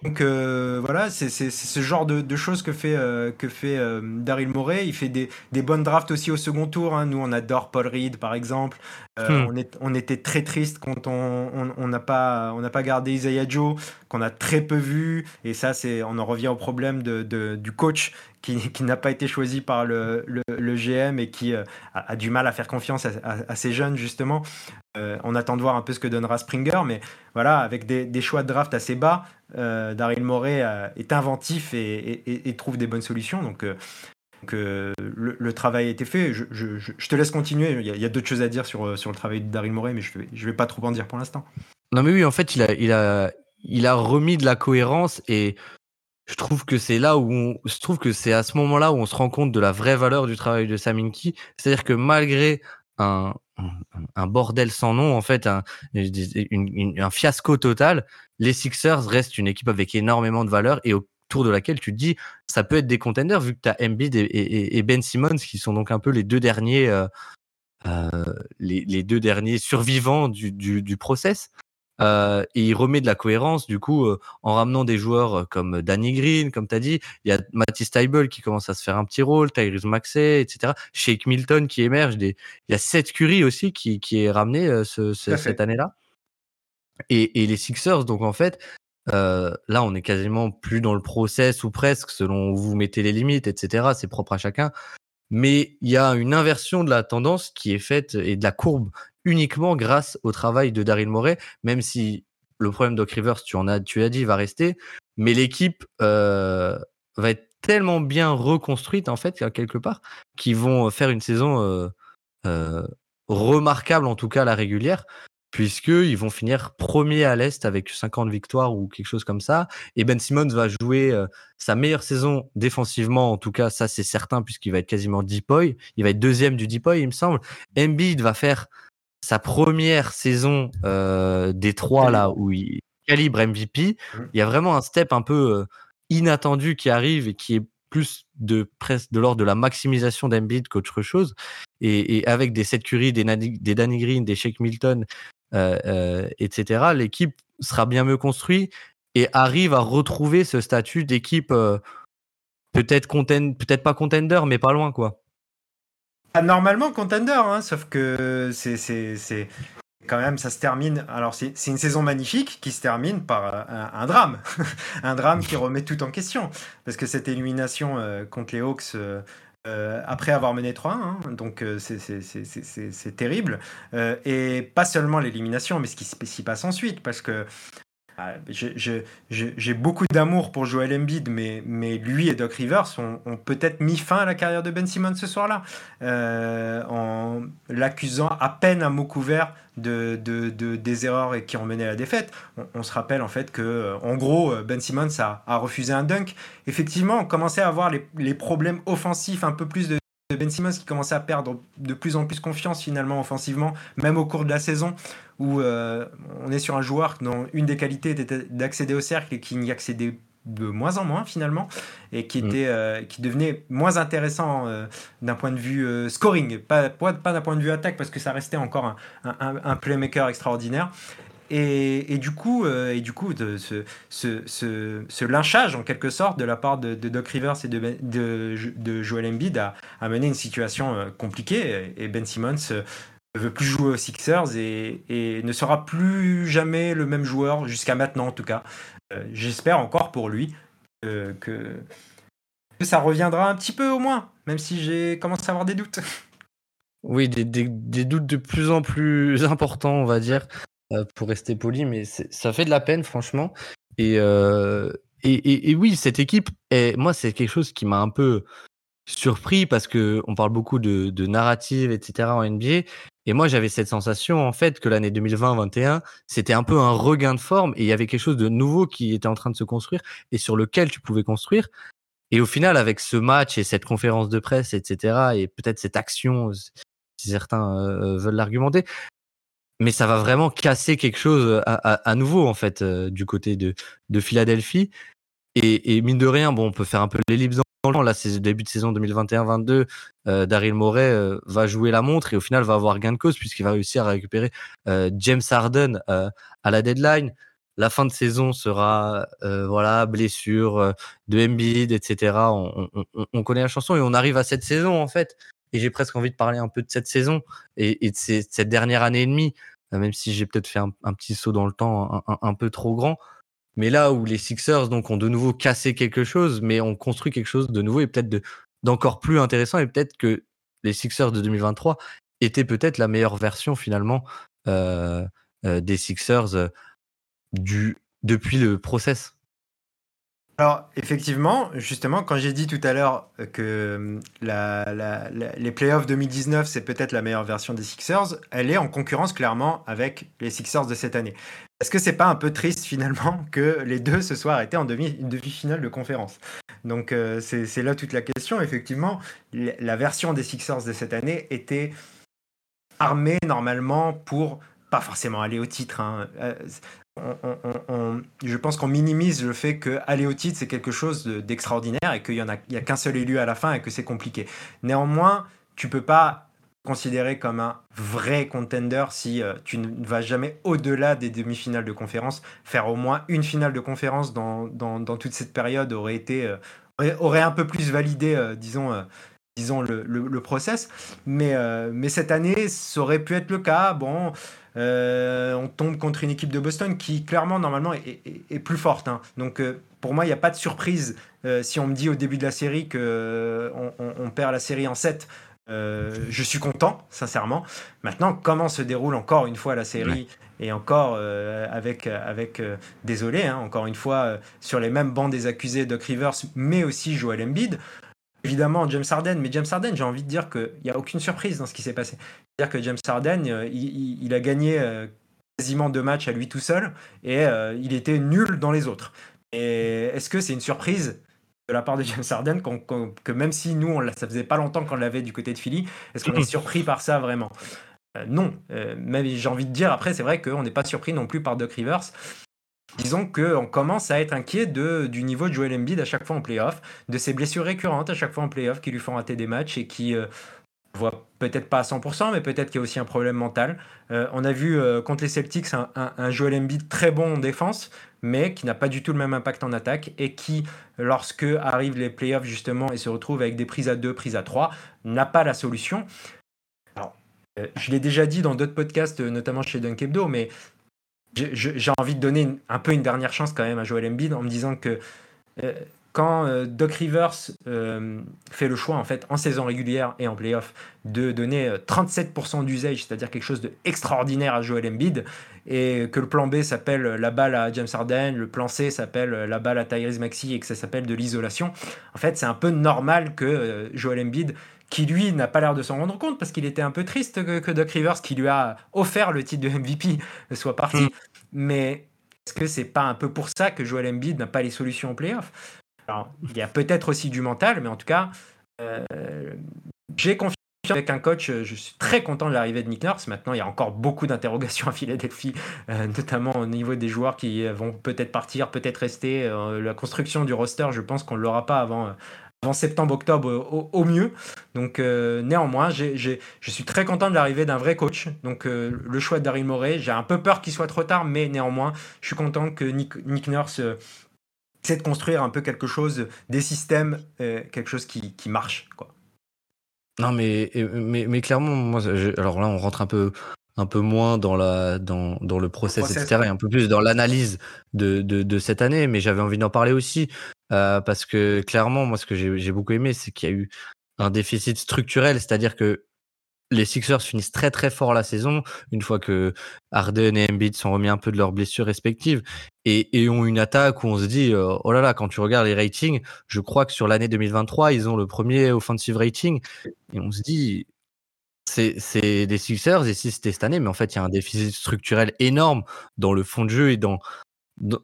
Speaker 6: Donc euh, voilà, c'est ce genre de, choses que fait, que Daryl Morey. Il fait des, des bonnes drafts aussi au second tour. hein. Nous, on adore Paul Reed, par exemple. Euh,
Speaker 5: Hmm.
Speaker 6: on, est, on était très triste quand on on- on n'a pas, on n'a pas gardé Isaiah Joe, qu'on a très peu vu. Et ça, c'est on en revient au problème de, de- du coach qui, qui n'a pas été choisi par le, le, le GM et qui euh, a, a du mal à faire confiance à, à- à ces jeunes, justement. Euh, on attend de voir un peu ce que donnera Springer, mais voilà, avec des, des choix de draft assez bas, Daryl Morey est inventif et, et- trouve des bonnes solutions. Donc, donc, le, travail a été fait. Je, te laisse continuer. Il y a, d'autres choses à dire sur, euh, le travail de Daryl Morey, mais je je vais pas trop en dire pour l'instant.
Speaker 5: Non, mais oui, en fait, il a, remis de la cohérence et je trouve que c'est là où on, trouve que c'est à ce moment-là où on se rend compte de la vraie valeur du travail de Saminki. C'est-à-dire que malgré un, bordel sans nom, en fait, un, un fiasco total, les Sixers restent une équipe avec énormément de valeur et autour de laquelle tu te dis, ça peut être des contenders vu que tu as Embiid et, et- et Ben Simmons qui sont donc un peu les deux derniers, euh, euh, les, les deux derniers survivants du, du, du process. Euh, et il remet de la cohérence, du coup, en ramenant des joueurs comme Danny Green, comme tu as dit. Il y a Matisse Taibel qui commence à se faire un petit rôle, Tyrese Maxey, etc. Shake Milton qui émerge. Des... Il y a Seth Curry aussi qui, qui est ramené ce, ce- cette année-là. Et, et les Sixers, donc en fait, là, on est quasiment plus dans le process ou presque, selon où vous mettez les limites, etc. C'est propre à chacun. Mais il y a une inversion de la tendance qui est faite et de la courbe uniquement grâce au travail de Daryl Morey, même si le problème Doc Rivers, tu en as, tu l'as dit, va rester. Mais l'équipe va être tellement bien reconstruite, en fait, quelque part, qu'ils vont faire une saison remarquable, en tout cas la régulière, puisqu'ils vont finir premier à l'Est avec 50 victoires ou quelque chose comme ça. Et Ben Simmons va jouer sa meilleure saison défensivement, en tout cas, ça c'est certain, puisqu'il va être quasiment deepoy. Il va être deuxième du deepoy, il me semble. Embiid va faire sa première saison des trois, là, où il calibre MVP. Mmh. Il y a vraiment un step un peu inattendu qui arrive et qui est plus de presque de l'ordre de la maximisation d'Embiid qu'autre chose. Et, avec des Seth Curry, des, des Danny Green, des Shake Milton, euh, euh, etc., l'équipe sera bien mieux construite et arrive à retrouver ce statut d'équipe euh, peut-être peut-être pas contender, mais pas loin, quoi.
Speaker 6: Normalement contender, hein, sauf que c'est quand même, ça se termine. Alors, c'est une saison magnifique qui se termine par un, drame. un drame qui remet tout en question. Parce que cette élimination contre les Hawks. Après avoir mené 3-1, hein, donc c'est terrible. et pas seulement l'élimination, mais ce qui s'y passe ensuite, parce que ah, j'ai beaucoup d'amour pour Joel Embiid, mais, lui et Doc Rivers ont, peut-être mis fin à la carrière de Ben Simmons ce soir-là, euh, en l'accusant à peine à mot couvert de, de, des erreurs qui ont mené à la défaite. On, se rappelle en fait que, euh, en gros, Ben Simmons a, a refusé un dunk. Effectivement, on commençait à avoir les, les problèmes offensifs, un peu plus de ben Simmons qui commençait à perdre de plus en plus confiance finalement offensivement, même au cours de la saison, où euh, on est sur un joueur dont une des qualités était d'accéder au cercle et qui n'y accédait de moins en moins finalement et qui mm. était euh, qui devenait moins intéressant euh, d'un point de vue scoring pas, pas, d'un point de vue attaque parce que ça restait encore un, un playmaker extraordinaire et, du coup, et du coup de, ce, ce, ce, lynchage, en quelque sorte, de la part de, Doc Rivers et de, ben, de, de Joel Embiid a, a, mené une situation compliquée. Et Ben Simmons ne euh, veut plus jouer aux Sixers et, ne sera plus jamais le même joueur, jusqu'à maintenant en tout cas. Euh, j'espère encore pour lui que, que ça reviendra un petit peu au moins, même si j'ai commencé à avoir des doutes.
Speaker 5: Oui, des, doutes de plus en plus importants, on va dire. Euh, pour rester poli, mais ça fait de la peine, franchement. Euh, et, oui, cette équipe, est, moi, c'est quelque chose qui m'a un peu surpris parce que on parle beaucoup de, de narrative, etc. en NBA. Et moi, j'avais cette sensation, en fait, que l'année 2020-21, c'était un peu un regain de forme et il y avait quelque chose de nouveau qui était en train de se construire et sur lequel tu pouvais construire. Et au final, avec ce match et cette conférence de presse, etc., et peut-être cette action, si certains euh, veulent l'argumenter, mais ça va vraiment casser quelque chose à, nouveau en fait du côté de, de Philadelphie. Et, mine de rien, bon, on peut faire un peu l'ellipse. Là, c'est début de saison 2021-22. Daryl Morey va jouer la montre et au final va avoir gain de cause puisqu'il va réussir à récupérer James Harden à la deadline. La fin de saison sera voilà blessure de Embiid, etc. On, on, connaît la chanson et on arrive à cette saison en fait. Et j'ai presque envie de parler un peu de cette saison et, de cette dernière année et demie euh, même si j'ai peut-être fait un, petit saut dans le temps un, peu trop grand. Mais là où les Sixers donc ont de nouveau cassé quelque chose, mais ont construit quelque chose de nouveau et peut-être d'encore plus intéressant, et peut-être que les Sixers de 2023 étaient peut-être la meilleure version finalement euh, euh, des Sixers du, depuis le process.
Speaker 6: Alors, effectivement, justement, quand j'ai dit tout à l'heure que euh, les playoffs 2019, c'est peut-être la meilleure version des Sixers, elle est en concurrence clairement avec les Sixers de cette année. Est-ce que c'est pas un peu triste finalement que les deux se soient arrêtés en demi-finale de conférence? Donc, euh, c'est là toute la question. Effectivement, la version des Sixers de cette année était armée normalement pour pas forcément aller au titre. Hein. Je pense qu'on minimise le fait que aller au titre, c'est quelque chose d'extraordinaire et qu'il n'y a, a qu'un seul élu à la fin et que c'est compliqué. Néanmoins, tu peux pas considérer comme un vrai contender si euh, tu ne vas jamais au-delà des demi-finales de conférence. Faire au moins une finale de conférence dans, dans, toute cette période aurait été euh, aurait, un peu plus validé, euh, disons, disons le, le, process. Mais, mais cette année, ça aurait pu être le cas. Bon, on tombe contre une équipe de Boston qui clairement normalement est, plus forte. Hein. Donc pour moi, il n'y a pas de surprise si on me dit au début de la série que on, perd la série en 7. je suis content, sincèrement. Maintenant, comment se déroule encore une fois la série et encore euh, avec, avec euh, désolé, hein, encore une fois, euh, sur les mêmes bancs des accusés Doc Rivers, mais aussi Joel Embiid. Évidemment, James Harden, mais James Harden, j'ai envie de dire qu'il n'y a aucune surprise dans ce qui s'est passé. C'est-à-dire que James Harden, il, il, a gagné quasiment deux matchs à lui tout seul et il était nul dans les autres. Et est-ce que c'est une surprise de la part de James Harden que même si nous, on, ça faisait pas longtemps qu'on l'avait du côté de Philly, est-ce qu'on est surpris par ça vraiment? Euh, non, euh, mais j'ai envie de dire, après, c'est vrai qu'on n'est pas surpris non plus par Doc Rivers. Disons qu'on commence à être inquiet de, du niveau de Joel Embiid à chaque fois en playoff, de ses blessures récurrentes à chaque fois en playoff qui lui font rater des matchs et qui euh, voit peut-être pas à 100%, mais peut-être qu'il y a aussi un problème mental. on a vu contre les Celtics un, Joel Embiid très bon en défense, mais qui n'a pas du tout le même impact en attaque et qui, lorsque arrivent les playoffs justement et se retrouve avec des prises à 2, prises à 3, n'a pas la solution. Euh, je l'ai déjà dit dans d'autres podcasts, euh, notamment chez Dunk Hebdo, mais j'ai envie de donner un peu une dernière chance quand même à Joel Embiid en me disant que euh, quand Doc Rivers fait le choix en fait en saison régulière et en playoff de donner 37% d'usage, c'est-à-dire quelque chose d'extraordinaire à Joel Embiid, et que le plan B s'appelle la balle à James Harden, le plan C s'appelle la balle à Tyrese Maxey et que ça s'appelle de l'isolation, en fait c'est un peu normal que Joel Embiid qui lui n'a pas l'air de s'en rendre compte parce qu'il était un peu triste que, Doc Rivers, qui lui a offert le titre de MVP, soit parti. Mm. Mais est-ce que c'est pas un peu pour ça que Joel Embiid n'a pas les solutions en playoff? Alors, il y a peut-être aussi du mental, mais en tout cas, euh, j'ai confiance avec un coach, je suis très content de l'arrivée de Nick Nurse. Maintenant, il y a encore beaucoup d'interrogations à Philadelphie, euh, notamment au niveau des joueurs qui vont peut-être partir, peut-être rester. Euh, la construction du roster, je pense qu'on ne l'aura pas avant, avant septembre-octobre au, mieux. Donc euh, néanmoins, je suis très content de l'arrivée d'un vrai coach. Donc euh, le choix de Daryl Morey, j'ai un peu peur qu'il soit trop tard, mais néanmoins, je suis content que Nick, Nurse euh, essaie de construire un peu quelque chose, des systèmes, quelque chose qui, marche. Quoi.
Speaker 5: Non, mais, mais, mais clairement, moi, alors là, on rentre un peu un peu moins dans, la, dans, dans le process, etc., et un peu plus dans l'analyse de, de, de, cette année, mais j'avais envie d'en parler aussi, euh, parce que clairement, moi, ce que j'ai beaucoup aimé, c'est qu'il y a eu un déficit structurel, c'est-à-dire que les Sixers finissent très très fort la saison, une fois que Harden et Embiid sont remis un peu de leurs blessures respectives, et, et ont une attaque où on se dit, euh, oh là là, quand tu regardes les ratings, je crois que sur l'année 2023, ils ont le premier offensive rating, et on se dit, c'est des Sixers, et si c'était cette année, mais en fait, il y a un déficit structurel énorme dans le fond de jeu et dans.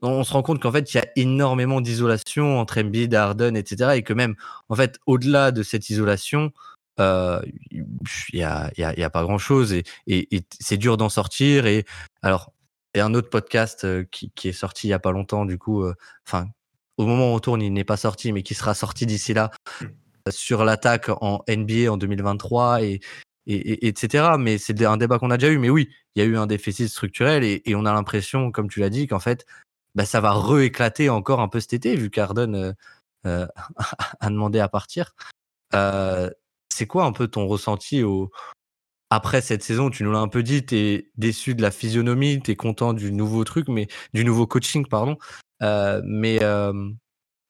Speaker 5: on se rend compte qu'en fait, il y a énormément d'isolation entre Embiid, Harden, etc. Et que même, en fait, au-delà de cette isolation, euh, il n'y a, y a, y a, pas grand-chose et, et, c'est dur d'en sortir. Et alors, il y a un autre podcast euh, qui, qui, est sorti il y a pas longtemps, du coup, euh, enfin, au moment où on tourne, il n'est pas sorti, mais qui sera sorti d'ici là mmh. sur l'attaque en NBA en 2023 et, et, etc. Mais c'est un débat qu'on a déjà eu. Mais oui, il y a eu un déficit structurel et, on a l'impression, comme tu l'as dit, qu'en fait, bah, ça va rééclater encore un peu cet été, vu qu'Arden euh, euh a demandé à partir. Euh, c'est quoi un peu ton ressenti au... après cette saison? Tu nous l'as un peu dit, tu es déçu de la physionomie, tu es content du nouveau truc, mais du nouveau coaching, pardon. Mais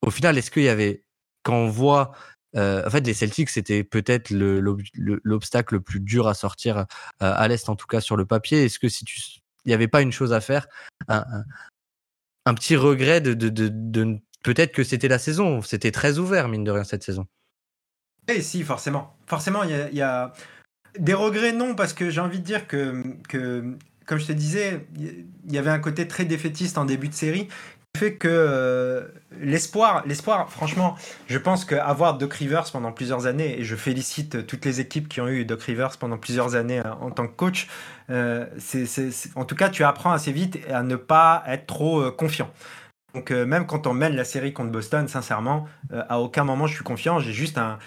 Speaker 5: au final, est-ce qu'il y avait, quand on voit euh, en fait, les Celtics, c'était peut-être l'obstacle le, plus dur à sortir euh, à l'Est, en tout cas sur le papier. Est-ce que si tu n'y avait pas une chose à faire, un, petit regret de, peut-être que c'était la saison, c'était très ouvert mine de rien cette saison.
Speaker 6: Eh si, forcément, forcément, il y, y a, des regrets non parce que j'ai envie de dire que, que comme je te disais, il y avait un côté très défaitiste en début de série fait que euh, l'espoir, l'espoir, franchement, je pense qu'avoir Doc Rivers pendant plusieurs années, et je félicite toutes les équipes qui ont eu Doc Rivers pendant plusieurs années euh, en tant que coach, euh, en tout cas, tu apprends assez vite à ne pas être trop confiant. Donc même quand on mène la série contre Boston, sincèrement, à aucun moment je suis confiant. J'ai juste un,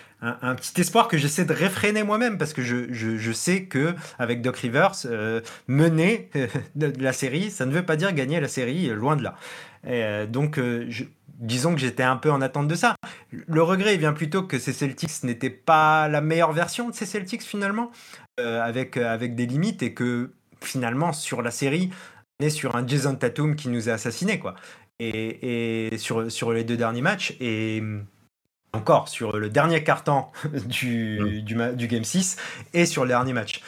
Speaker 6: petit espoir que j'essaie de réfréner moi-même parce que je, sais que avec Doc Rivers, mener la série, ça ne veut pas dire gagner la série, loin de là. Euh, donc, euh, disons que j'étais un peu en attente de ça. Le regret vient plutôt que ces Celtics n'étaient pas la meilleure version de ces Celtics finalement, euh, avec, avec des limites et que finalement, sur la série, on est sur un Jason Tatum qui nous a assassinés, quoi. Et, et sur, sur les deux derniers matchs, et encore sur le dernier carton du,
Speaker 5: Mm.
Speaker 6: du, du Game 6 et sur le dernier match.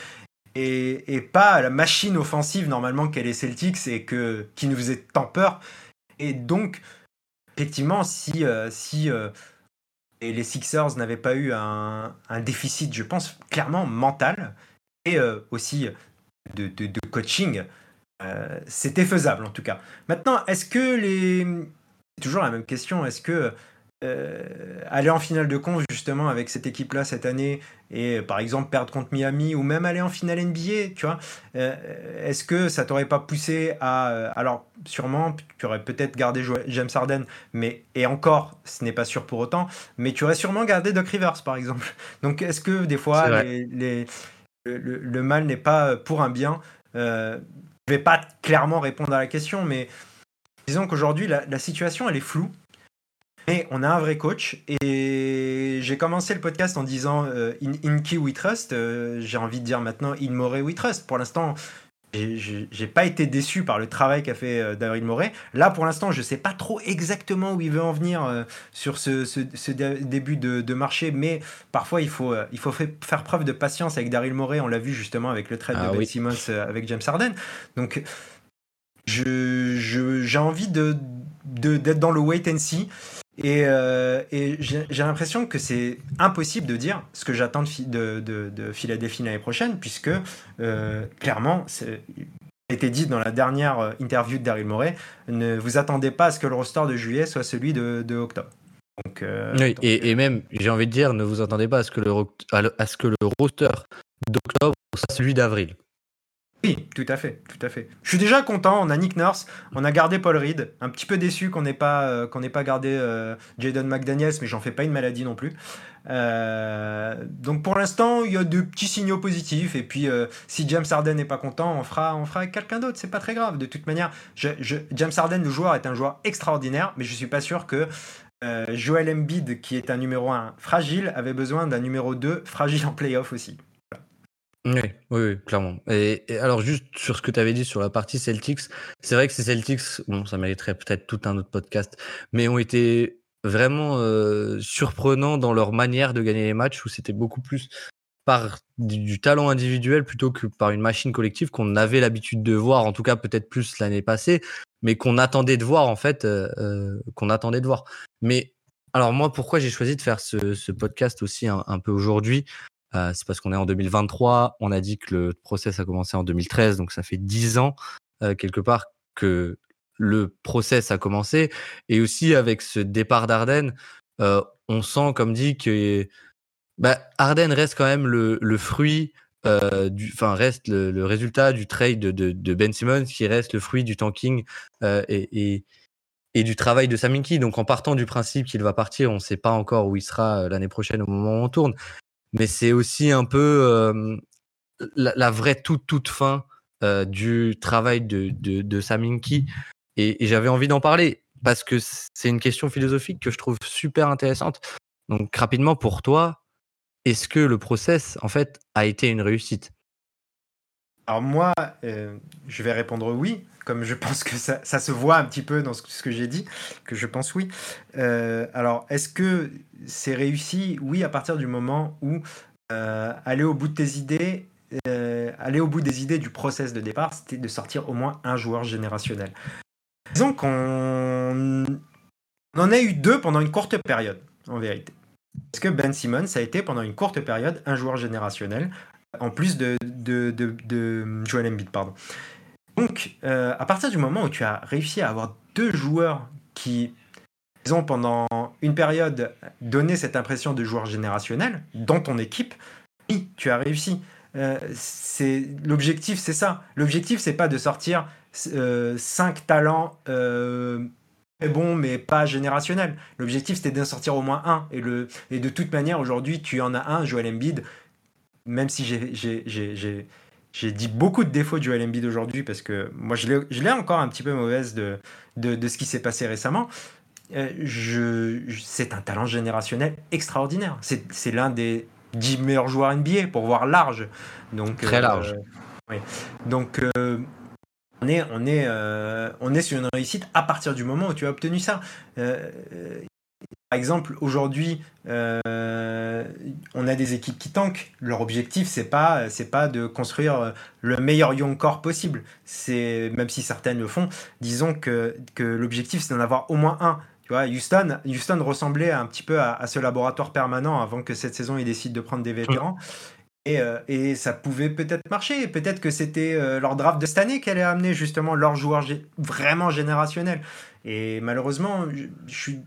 Speaker 6: Et, et pas la machine offensive normalement qu'est les Celtics et que, qui nous faisait tant peur. Et donc, effectivement, si, euh, si euh, les Sixers n'avaient pas eu un, déficit, je pense, clairement mental et euh, aussi de, de- coaching, c'était faisable en tout cas. Maintenant, est-ce que les. Toujours la même question. Est-ce que euh, aller en finale de conf justement avec cette équipe-là cette année et par exemple perdre contre Miami ou même aller en finale NBA, tu vois, euh, est-ce que ça t'aurait pas poussé à. euh, alors, sûrement, tu aurais peut-être gardé James Harden, mais. Et encore, ce n'est pas sûr pour autant, mais tu aurais sûrement gardé Doc Rivers par exemple. Donc, est-ce que des fois,
Speaker 5: vrai.
Speaker 6: les, les- le, mal n'est pas pour un bien? Je vais pas clairement répondre à la question, mais disons qu'aujourd'hui, la, la situation, elle est floue. Mais on a un vrai coach et j'ai commencé le podcast en disant euh, in, in Key we trust. Euh, j'ai envie de dire maintenant in Morey we trust. Pour l'instant, j'ai- pas été déçu par le travail qu'a fait euh, Daryl Morey. Là, pour l'instant, je sais pas trop exactement où il veut en venir euh, sur ce, ce- ce dé- début de, de marché, mais parfois il faut, euh, il faut fait- faire preuve de patience avec Daryl Morey. On l'a vu justement avec le trade
Speaker 5: Ah
Speaker 6: de Ben
Speaker 5: oui.
Speaker 6: Simmons avec James Harden. Donc, je- je- j'ai envie de- d'être dans le wait and see. Et, euh, et j'ai l'impression que c'est impossible de dire ce que j'attends de, de, de, de Philadelphie l'année prochaine, puisque euh, clairement, a été dit dans la dernière euh, interview de Daryl Morey, ne vous attendez pas à ce que le roster de juillet soit celui de, de octobre. Donc, euh,
Speaker 5: Oui,
Speaker 6: donc,
Speaker 5: et, et même, j'ai envie de dire, ne vous attendez pas à ce que le- à ce que le roster d'octobre soit celui d'avril.
Speaker 6: Oui, tout à fait, tout à fait. Je suis déjà content. On a Nick Nurse, on a gardé Paul Reed. Un petit peu déçu qu'on n'ait pas euh, gardé euh, Jaden McDaniels, mais j'en fais pas une maladie non plus. Euh, donc pour l'instant, il y a de petits signaux positifs. Et puis si James Harden n'est pas content, on fera quelqu'un d'autre. C'est pas très grave. De toute manière, James Harden, le joueur, est un joueur extraordinaire, mais je suis pas sûr que Joel Embiid, qui est un numéro 1 fragile, avait besoin d'un numéro 2 fragile en playoff aussi.
Speaker 5: Oui, oui, clairement. Et, et alors, juste sur ce que tu avais dit sur la partie Celtics, c'est vrai que ces Celtics, bon, ça mériterait peut-être tout un autre podcast, mais ont été vraiment euh, surprenants dans leur manière de gagner les matchs, où c'était beaucoup plus par du, talent individuel plutôt que par une machine collective qu'on avait l'habitude de voir, en tout cas peut-être plus l'année passée, mais qu'on attendait de voir en fait, euh, euh, qu'on attendait de voir. Mais alors moi, pourquoi j'ai choisi de faire ce, ce podcast aussi un peu aujourd'hui euh, c'est parce qu'on est en 2023. On a dit que le process a commencé en 2013, donc ça fait 10 ans euh, quelque part que le process a commencé. Et aussi avec ce départ d'Arden, euh, on sent, comme dit, que bah, reste quand même le, fruit, enfin reste le, résultat du trade de, Ben Simmons, qui reste le fruit du tanking et, et du travail de Saminki. Donc en partant du principe qu'il va partir, on ne sait pas encore où il sera l'année prochaine au moment où on tourne mais c'est aussi un peu la, vraie toute toute fin du travail de, de, et j'avais envie d'en parler parce que c'est une question philosophique que je trouve super intéressante. Donc rapidement pour toi, est-ce que le process en fait a été une réussite?
Speaker 6: Alors moi, euh, je vais répondre oui, comme je pense que ça, se voit un petit peu dans ce, que j'ai dit, que je pense oui. Euh, alors, est-ce que c'est réussi? Oui, à partir du moment où euh, aller au bout de tes idées, aller au bout des idées du process de départ, c'était de sortir au moins un joueur générationnel. Disons qu'on on en a eu deux pendant une courte période, en vérité. Parce que Ben Simmons a été pendant une courte période un joueur générationnel, en plus de, de, de, Joel Embiid, pardon. Donc, euh, à partir du moment où tu as réussi à avoir deux joueurs qui, ont pendant une période donné cette impression de joueur générationnel dans ton équipe, oui, tu as réussi. Euh, c'est l'objectif, c'est ça. L'objectif, c'est pas de sortir euh, cinq talents très bons, mais pas générationnels. L'objectif, c'était d'en sortir au moins un. Et, le, et de toute manière, aujourd'hui, tu en as un, Joel Embiid. Même si j'ai dit beaucoup de défauts de Joel Embiid aujourd'hui parce que moi je l'ai encore un petit peu mauvaise de, de, de ce qui s'est passé récemment. Euh, je, je c'est un talent générationnel extraordinaire. C'est l'un des 10 meilleurs joueurs NBA pour voir large. Donc,
Speaker 5: Très large.
Speaker 6: Oui. Donc, euh, on, est, on, est, euh, on est sur une réussite à partir du moment où tu as obtenu ça. Euh, par exemple, aujourd'hui, euh, on a des équipes qui tankent. Leur objectif, c'est pas, c'est pas de construire le meilleur young core possible. C'est même si certaines le font, disons que, que l'objectif, c'est d'en avoir au moins un. Tu vois, Houston, Houston ressemblait un petit peu à, ce laboratoire permanent avant que cette saison ils décident de prendre des vétérans. Et, euh, et, ça pouvait peut-être marcher. Peut-être que c'était euh, leur draft de cette année qui allait amener justement leurs joueurs vraiment générationnels. Et malheureusement, je, suis,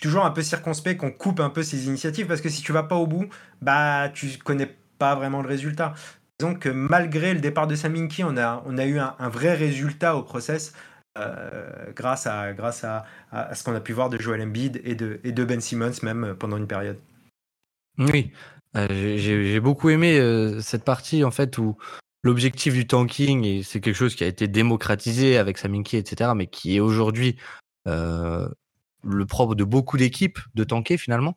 Speaker 6: toujours un peu circonspect qu'on coupe un peu ces initiatives parce que si tu vas pas au bout, bah tu connais pas vraiment le résultat. Disons que malgré le départ de Saminki, on a, on a eu un, vrai résultat au process. Euh, grâce, à, ce qu'on a pu voir de Joel Embiid et de, Ben Simmons même pendant une période.
Speaker 5: Oui, euh, j'ai beaucoup aimé euh, cette partie en fait où l'objectif du tanking, et c'est quelque chose qui a été démocratisé avec Saminki, etc., mais qui est aujourd'hui euh, le propre de beaucoup d'équipes de tanker finalement.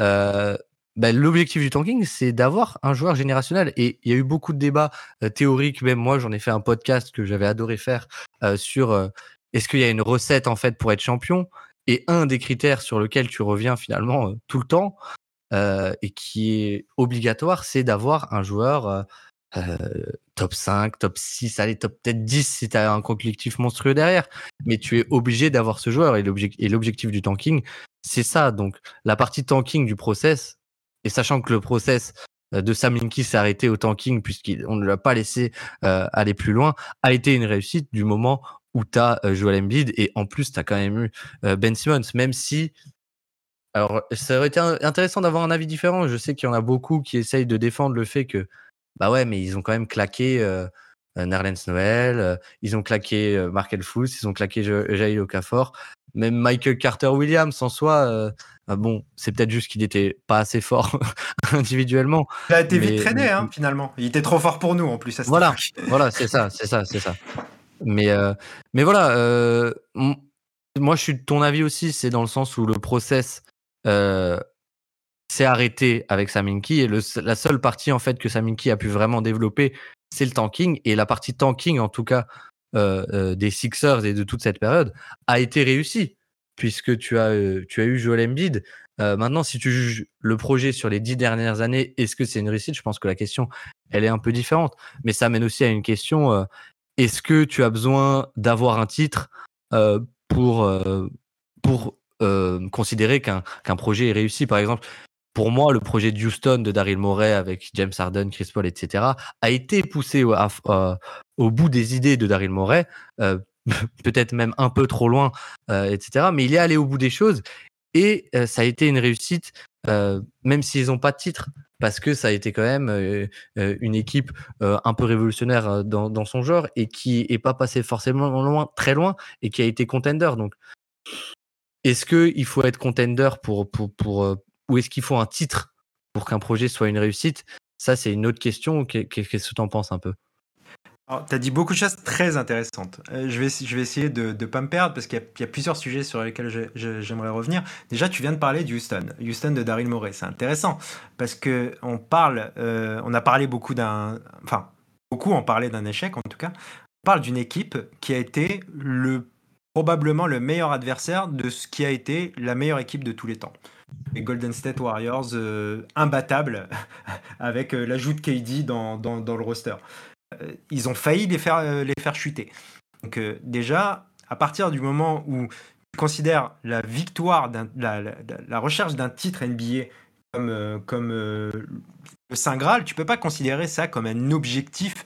Speaker 5: Euh, bah, l'objectif du tanking, c'est d'avoir un joueur générationnel. Et il y a eu beaucoup de débats euh, théoriques. Même moi, j'en ai fait un podcast que j'avais adoré faire sur est-ce qu'il y a une recette en fait pour être champion? Et un des critères sur lequel tu reviens finalement tout le temps et qui est obligatoire, c'est d'avoir un joueur top 5, top 6, allez, top peut-être 10 si tu as un collectif monstrueux derrière. Mais tu es obligé d'avoir ce joueur. Et l'objectif du tanking, c'est ça. Donc la partie tanking du process, et sachant que le process de Sam Linky s'est arrêté au tanking puisqu'on ne l'a pas laissé euh, aller plus loin, a été une réussite du moment où tu as euh, Joel Embiid et en plus tu as quand même eu euh, Ben Simmons, même si alors ça aurait été intéressant d'avoir un avis différent. Je sais qu'il y en a beaucoup qui essayent de défendre le fait que bah ouais, mais ils ont quand même claqué euh, Nerlens Noël, euh, ils ont claqué euh, Markel Fultz, ils ont claqué Jail Okafor, même Michael Carter Williams en soi. Ah bon, c'est peut-être juste qu'il n'était pas assez fort individuellement.
Speaker 6: Il a été mais, vite traîné, hein, finalement. Il était trop fort pour nous en plus. À
Speaker 5: voilà, voilà, c'est ça, c'est ça, c'est ça. Mais, euh, mais voilà, euh, moi je suis de ton avis aussi, c'est dans le sens où le process euh, s'est arrêté avec Saminki et le, la seule partie en fait que Saminki a pu vraiment développer, c'est le tanking et la partie tanking en tout cas des Sixers et de toute cette période a été réussie puisque tu as, euh, tu as eu Joel Embiid. Euh, maintenant, si tu juges le projet sur les dix dernières années, est-ce que c'est une réussite? Je pense que la question, elle est un peu différente. Mais ça mène aussi à une question, euh, est-ce que tu as besoin d'avoir un titre euh, pour, euh, pour considérer qu'un qu'un projet est réussi? Par exemple, pour moi, le projet de Houston de Daryl Morey avec James Harden, Chris Paul, etc., a été poussé au, à, au bout des idées de Daryl Morey peut-être même un peu trop loin, euh, etc. Mais il est allé au bout des choses et euh, ça a été une réussite, euh, même s'ils n'ont pas de titre, parce que ça a été quand même une équipe un peu révolutionnaire dans, son genre et qui est pas passé forcément très loin et qui a été contender. Donc, est-ce qu'il faut être contender pour, pour ou est-ce qu'il faut un titre pour qu'un projet soit une réussite? Ça, c'est une autre question. Qu'est-ce que tu en penses un peu?
Speaker 6: Tu as dit beaucoup de choses très intéressantes. Euh, je, vais, je vais essayer de ne pas me perdre parce qu'il y, a plusieurs sujets sur lesquels j'aimerais revenir. Déjà, tu viens de parler de Houston, Houston de Daryl Morey. C'est intéressant parce que on parle, euh, on a parlé beaucoup d'un, enfin, beaucoup ont parlé d'un échec en tout cas. On parle d'une équipe qui a été le probablement le meilleur adversaire de ce qui a été la meilleure équipe de tous les temps. Les Golden State Warriors euh, imbattables avec euh, l'ajout de KD dans, dans, le roster. Euh, ils ont failli les faire, les faire chuter. Donc déjà, à partir du moment où tu considères la victoire, la, recherche d'un titre NBA comme, comme le Saint Graal, tu peux pas considérer ça comme un objectif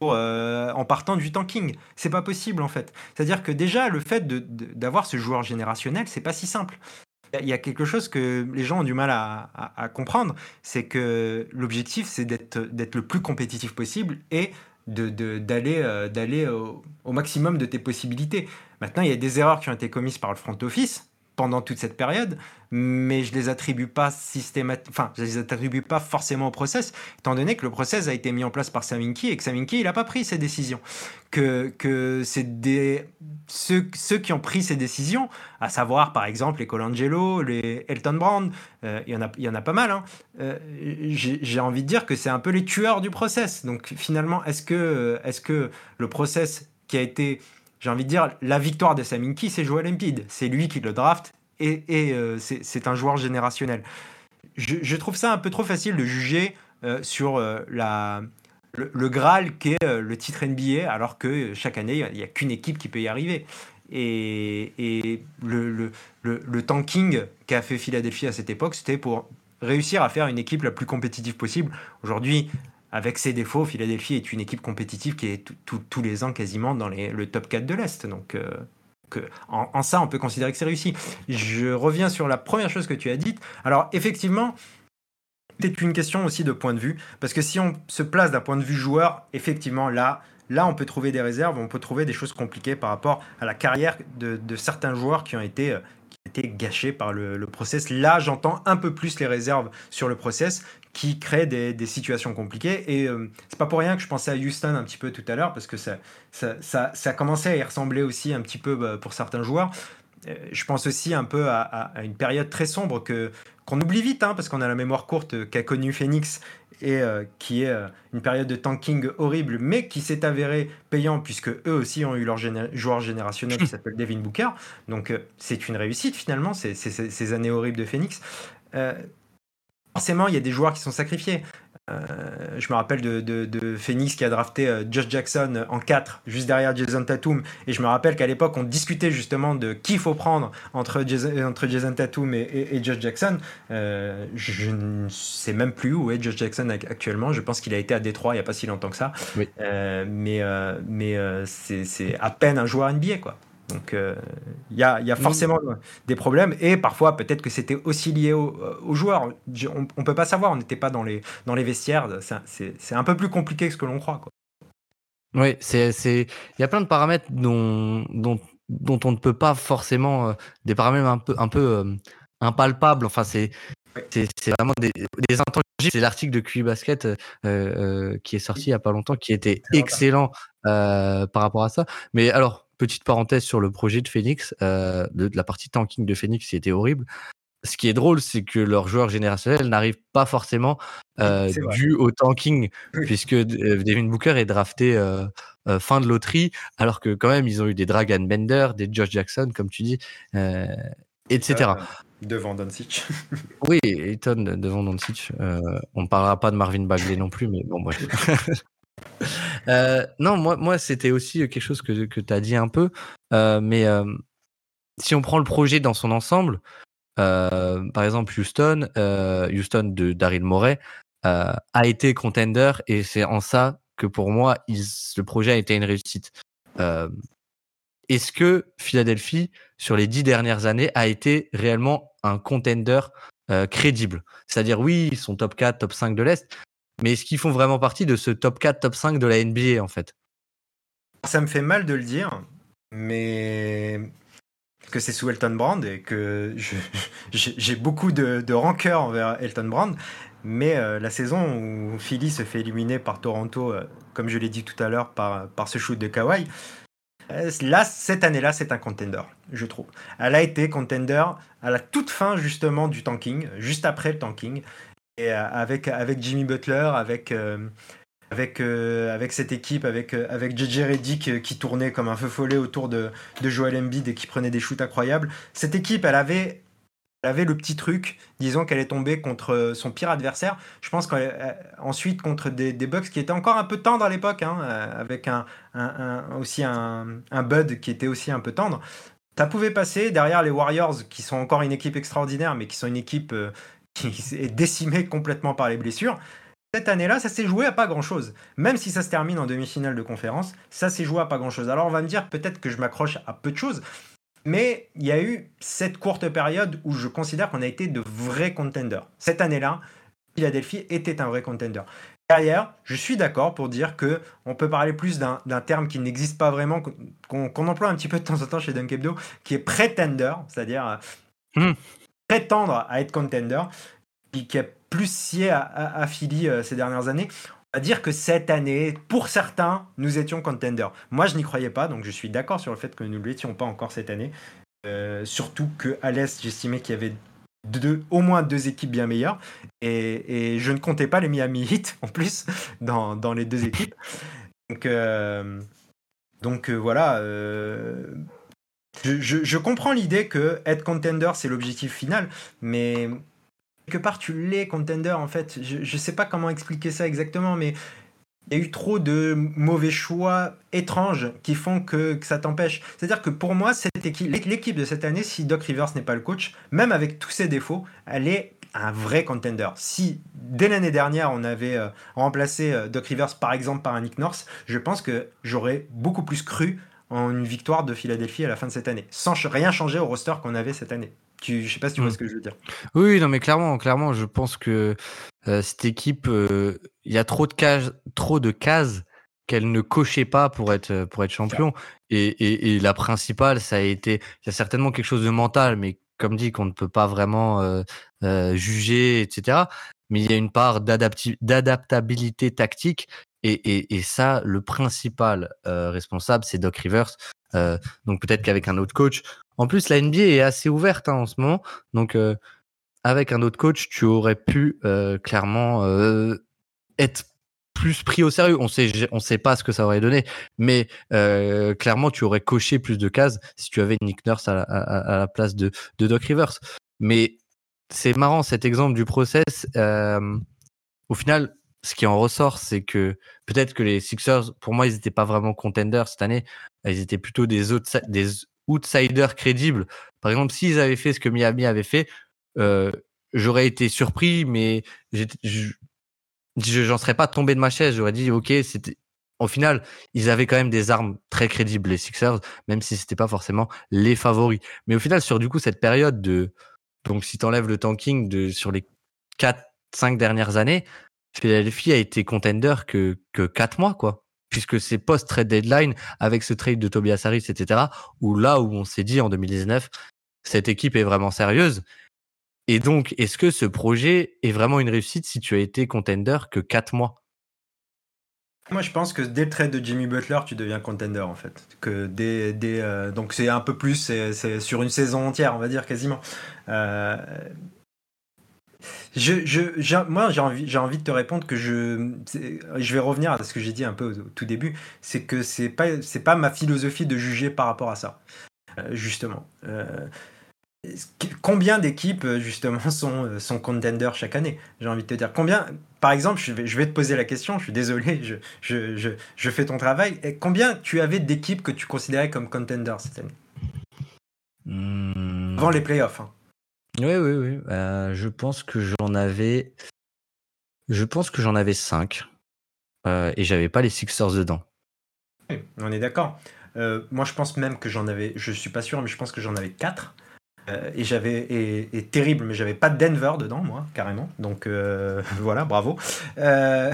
Speaker 6: pour, en partant du tanking. C'est pas possible en fait. C'est-à-dire que déjà le fait d'avoir ce joueur générationnel, c'est pas si simple. Il y a quelque chose que les gens ont du mal à, comprendre, c'est que l'objectif c'est d'être le plus compétitif possible et d'aller au, au, maximum de tes possibilités. Maintenant, il y a des erreurs qui ont été commises par le front office, pendant toute cette période, mais je les attribue pas systématiquement, je les attribue pas forcément au process, étant donné que le process a été mis en place par Saminki et que Saminki, il n'a pas pris ses décisions. Que, que c'est des, ceux, ceux qui ont pris ces décisions, à savoir, par exemple, les Colangelo, les Elton Brand, euh, il y en a, il y en a pas mal, hein, euh, j'ai envie de dire que c'est un peu les tueurs du process. Donc, finalement, est-ce que, est-ce que le process qui a été j'ai envie de dire, la victoire de Saminki, c'est Joel Embiid. C'est lui qui le draft et, euh, c'est un joueur générationnel. Je, trouve ça un peu trop facile de juger euh, sur euh, le, Graal qui est le titre NBA, alors que chaque année, il n'y a, qu'une équipe qui peut y arriver. Et, le, le, tanking qu'a fait Philadelphie à cette époque, c'était pour réussir à faire une équipe la plus compétitive possible. Aujourd'hui, avec ses défauts, Philadelphie est une équipe compétitive qui est tous les ans quasiment dans le top 4 de l'Est. Donc, que en, ça, on peut considérer que c'est réussi. Je reviens sur la première chose que tu as dite. Alors, effectivement, c'est une question aussi de point de vue, parce que si on se place d'un point de vue joueur, effectivement, là, là, on peut trouver des réserves, on peut trouver des choses compliquées par rapport à la carrière de, certains joueurs qui ont été euh, été gâchés par le process. Là, j'entends un peu plus les réserves sur le process qui crée des, des situations compliquées. Et euh, c'est pas pour rien que je pensais à Houston un petit peu tout à l'heure, parce que ça, ça, ça, ça commençait à y ressembler aussi un petit peu bah, pour certains joueurs. Euh, je pense aussi un peu à, à, une période très sombre que qu'on oublie vite, hein, parce qu'on a la mémoire courte qu'a connue Phoenix et euh, qui est une période de tanking horrible, mais qui s'est avérée payant puisque eux aussi ont eu leur joueur générationnel qui s'appelle Devin Booker. Donc c'est une réussite finalement, ces, ces, années horribles de Phoenix forcément, il y a des joueurs qui sont sacrifiés. Euh, je me rappelle de, Phoenix qui a drafté euh, Josh Jackson en 4, juste derrière Jason Tatum. Et je me rappelle qu'à l'époque, on discutait justement de qui il faut prendre entre Jason, entre Jason Tatum et, Josh Jackson. Euh, je ne sais même plus où est Josh Jackson actuellement. Je pense qu'il a été à Détroit il n'y a pas si longtemps que ça. mais mais c'est à peine un joueur NBA, quoi. Donc il euh, y, a, y, a, forcément des problèmes et parfois peut-être que c'était aussi lié euh, aux, joueurs. On, ne peut pas savoir, on n'était pas dans les, dans les vestiaires. C'est un peu plus compliqué que ce que l'on croit. Quoi.
Speaker 5: Oui, il y a plein de paramètres dont, dont, dont on ne peut pas forcément, euh, des paramètres un peu, un peu impalpables. Enfin, c'est c'est vraiment des, des intangibles. C'est l'article de QI Basket qui est sorti il n'y a pas longtemps, qui était excellent par rapport à ça. Mais alors, petite parenthèse sur le projet de Phoenix, euh, de, la partie tanking de Phoenix, c'était horrible. Ce qui est drôle, c'est que leurs joueurs générationnels n'arrivent pas forcément euh, dû au tanking, puisque euh, Devin Booker est drafté euh, fin de loterie, alors que quand même ils ont eu des Dragon Bender, des Josh Jackson, comme tu dis, etc.
Speaker 6: devant Doncic.
Speaker 5: oui, Eton devant Doncic. on ne parlera pas de Marvin Bagley non plus, mais bon bref. Euh, non, moi, moi c'était aussi quelque chose que, que tu as dit un peu. Euh, mais euh, si on prend le projet dans son ensemble, par exemple Houston, Houston de Daryl Morey, a été contender et c'est en ça que pour moi, le projet a été une réussite. Est-ce que Philadelphie, sur les dix dernières années, a été réellement un contender crédible? C'est-à-dire, oui, ils sont top 4, top 5 de l'Est, mais est-ce qu'ils font vraiment partie de ce top 4, top 5 de la NBA en fait?
Speaker 6: Ça me fait mal de le dire, mais que c'est sous Elton Brand et que j'ai beaucoup de, rancœur envers Elton Brand. Mais euh, la saison où Philly se fait éliminer par Toronto, euh, comme je l'ai dit tout à l'heure, par, ce shoot de Kawhi, euh, là, cette année-là, c'est un contender, je trouve. Elle a été contender à la toute fin, justement, du tanking, juste après le tanking. Et euh, avec, avec Jimmy Butler, avec, euh, avec, euh, avec cette équipe, avec, avec JJ Reddick qui tournait comme un feu follet autour de, de Joel Embiid et qui prenait des shoots incroyables. Cette équipe, elle avait, elle avait le petit truc, disons qu'elle est tombée contre son pire adversaire. Je pense qu'ensuite contre des, des Bucks qui étaient encore un peu tendres à l'époque, hein, avec un, aussi un, un Bud qui était aussi un peu tendre. Ça pouvait passer derrière les Warriors, qui sont encore une équipe extraordinaire, mais qui sont une équipe qui est décimé complètement par les blessures. Cette année-là, ça s'est joué à pas grand-chose. Même si ça se termine en demi-finale de conférence, ça s'est joué à pas grand-chose. Alors on va me dire peut-être que je m'accroche à peu de choses, mais il y a eu cette courte période où je considère qu'on a été de vrais contenders. Cette année-là, Philadelphie était un vrai contender. Derrière, je suis d'accord pour dire que on peut parler plus d'un terme qui n'existe pas vraiment, qu'on emploie un petit peu de temps en temps chez Dunkebdo, qui est pretender, c'est-à-dire
Speaker 5: Hmm.
Speaker 6: Prétendre à être contender, qui, qui a plus scié à, Philly euh, ces dernières années. On va dire que cette année, pour certains, nous étions contender. Moi, je n'y croyais pas, donc je suis d'accord sur le fait que nous ne l'étions pas encore cette année. Euh, surtout que à l'Est, j'estimais qu'il y avait deux, au moins deux équipes bien meilleures. Et, je ne comptais pas les Miami Heat en plus dans, les deux équipes. Donc, euh, voilà. Je, comprends l'idée que être contender, c'est l'objectif final, mais quelque part, tu l'es contender en fait. Je, je sais pas comment expliquer ça exactement, mais il y a eu trop de mauvais choix étranges qui font que, ça t'empêche. C'est-à-dire que pour moi, l'équipe de cette année, si Doc Rivers n'est pas le coach, même avec tous ses défauts, elle est un vrai contender. Si dès l'année dernière, on avait euh, remplacé euh, Doc Rivers par exemple par un Nick Nurse, je pense que j'aurais beaucoup plus cru en une victoire de Philadelphie à la fin de cette année, sans rien changer au roster qu'on avait cette année. Tu, je sais pas si tu vois
Speaker 5: Mm.
Speaker 6: ce que je veux dire.
Speaker 5: Oui, non, mais clairement, clairement, je pense que euh, cette équipe, euh, il y a trop de cases, trop de cases qu'elle ne cochait pas pour être pour être champion. Et, et, et la principale, ça a été, il y a certainement quelque chose de mental, mais comme dit, qu'on ne peut pas vraiment euh, euh, juger, etc. Mais il y a une part d'adaptabilité tactique. Et, ça, le principal euh, responsable, c'est Doc Rivers. Euh, donc peut-être qu'avec un autre coach. En plus, la NBA est assez ouverte hein, en ce moment. Donc euh, avec un autre coach, tu aurais pu clairement être plus pris au sérieux. On sait, on sait pas ce que ça aurait donné, mais clairement, tu aurais coché plus de cases si tu avais Nick Nurse à la, place de, Doc Rivers. Mais c'est marrant cet exemple du process. Au final, ce qui en ressort, c'est que peut-être que les Sixers, pour moi, ils n'étaient pas vraiment contenders cette année. Ils étaient plutôt des, des outsiders crédibles. Par exemple, s'ils avaient fait ce que Miami avait fait, euh, j'aurais été surpris, mais j'en serais pas tombé de ma chaise. J'aurais dit, ok, c'était. Au final, ils avaient quand même des armes très crédibles, les Sixers, même si c'était pas forcément les favoris. Mais au final, sur du coup cette période de, donc si t'enlèves le tanking de sur les 4-5 dernières années, Philadelphie a été contender que que quatre mois quoi, puisque c'est post trade deadline avec ce trade de Tobias Harris, etc. Où là où on s'est dit en 2019, cette équipe est vraiment sérieuse. Et donc, est-ce que ce projet est vraiment une réussite si tu as été contender que 4 mois?
Speaker 6: Moi, je pense que dès le trade de Jimmy Butler, tu deviens contender en fait. Que dès, dès, euh, donc c'est un peu plus, c'est sur une saison entière, on va dire quasiment. Euh, je, je, moi, j'ai envie, j'ai envie de te répondre que je, je vais revenir à ce que j'ai dit un peu au, au tout début, c'est que c'est pas, c'est pas ma philosophie de juger par rapport à ça, euh, justement. Euh, combien d'équipes euh, justement sont, sont contenders chaque année? J'ai envie de te dire combien. Par exemple, je vais, je vais te poser la question. Je suis désolé, je, je, je, je fais ton travail. Et combien tu avais d'équipes que tu considérais comme contenders cette année?
Speaker 5: Hmm.
Speaker 6: avant les playoffs hein.
Speaker 5: Oui, oui, oui. Euh, je pense que j'en avais. Je pense que j'en avais 5. et j'avais pas les Sixers dedans.
Speaker 6: Oui, on est d'accord. Euh, moi, je pense même que j'en avais. Je suis pas sûr, mais je pense que j'en avais 4. et j'avais et, terrible, mais j'avais pas Denver dedans, moi, carrément. Donc euh, voilà, bravo. Euh,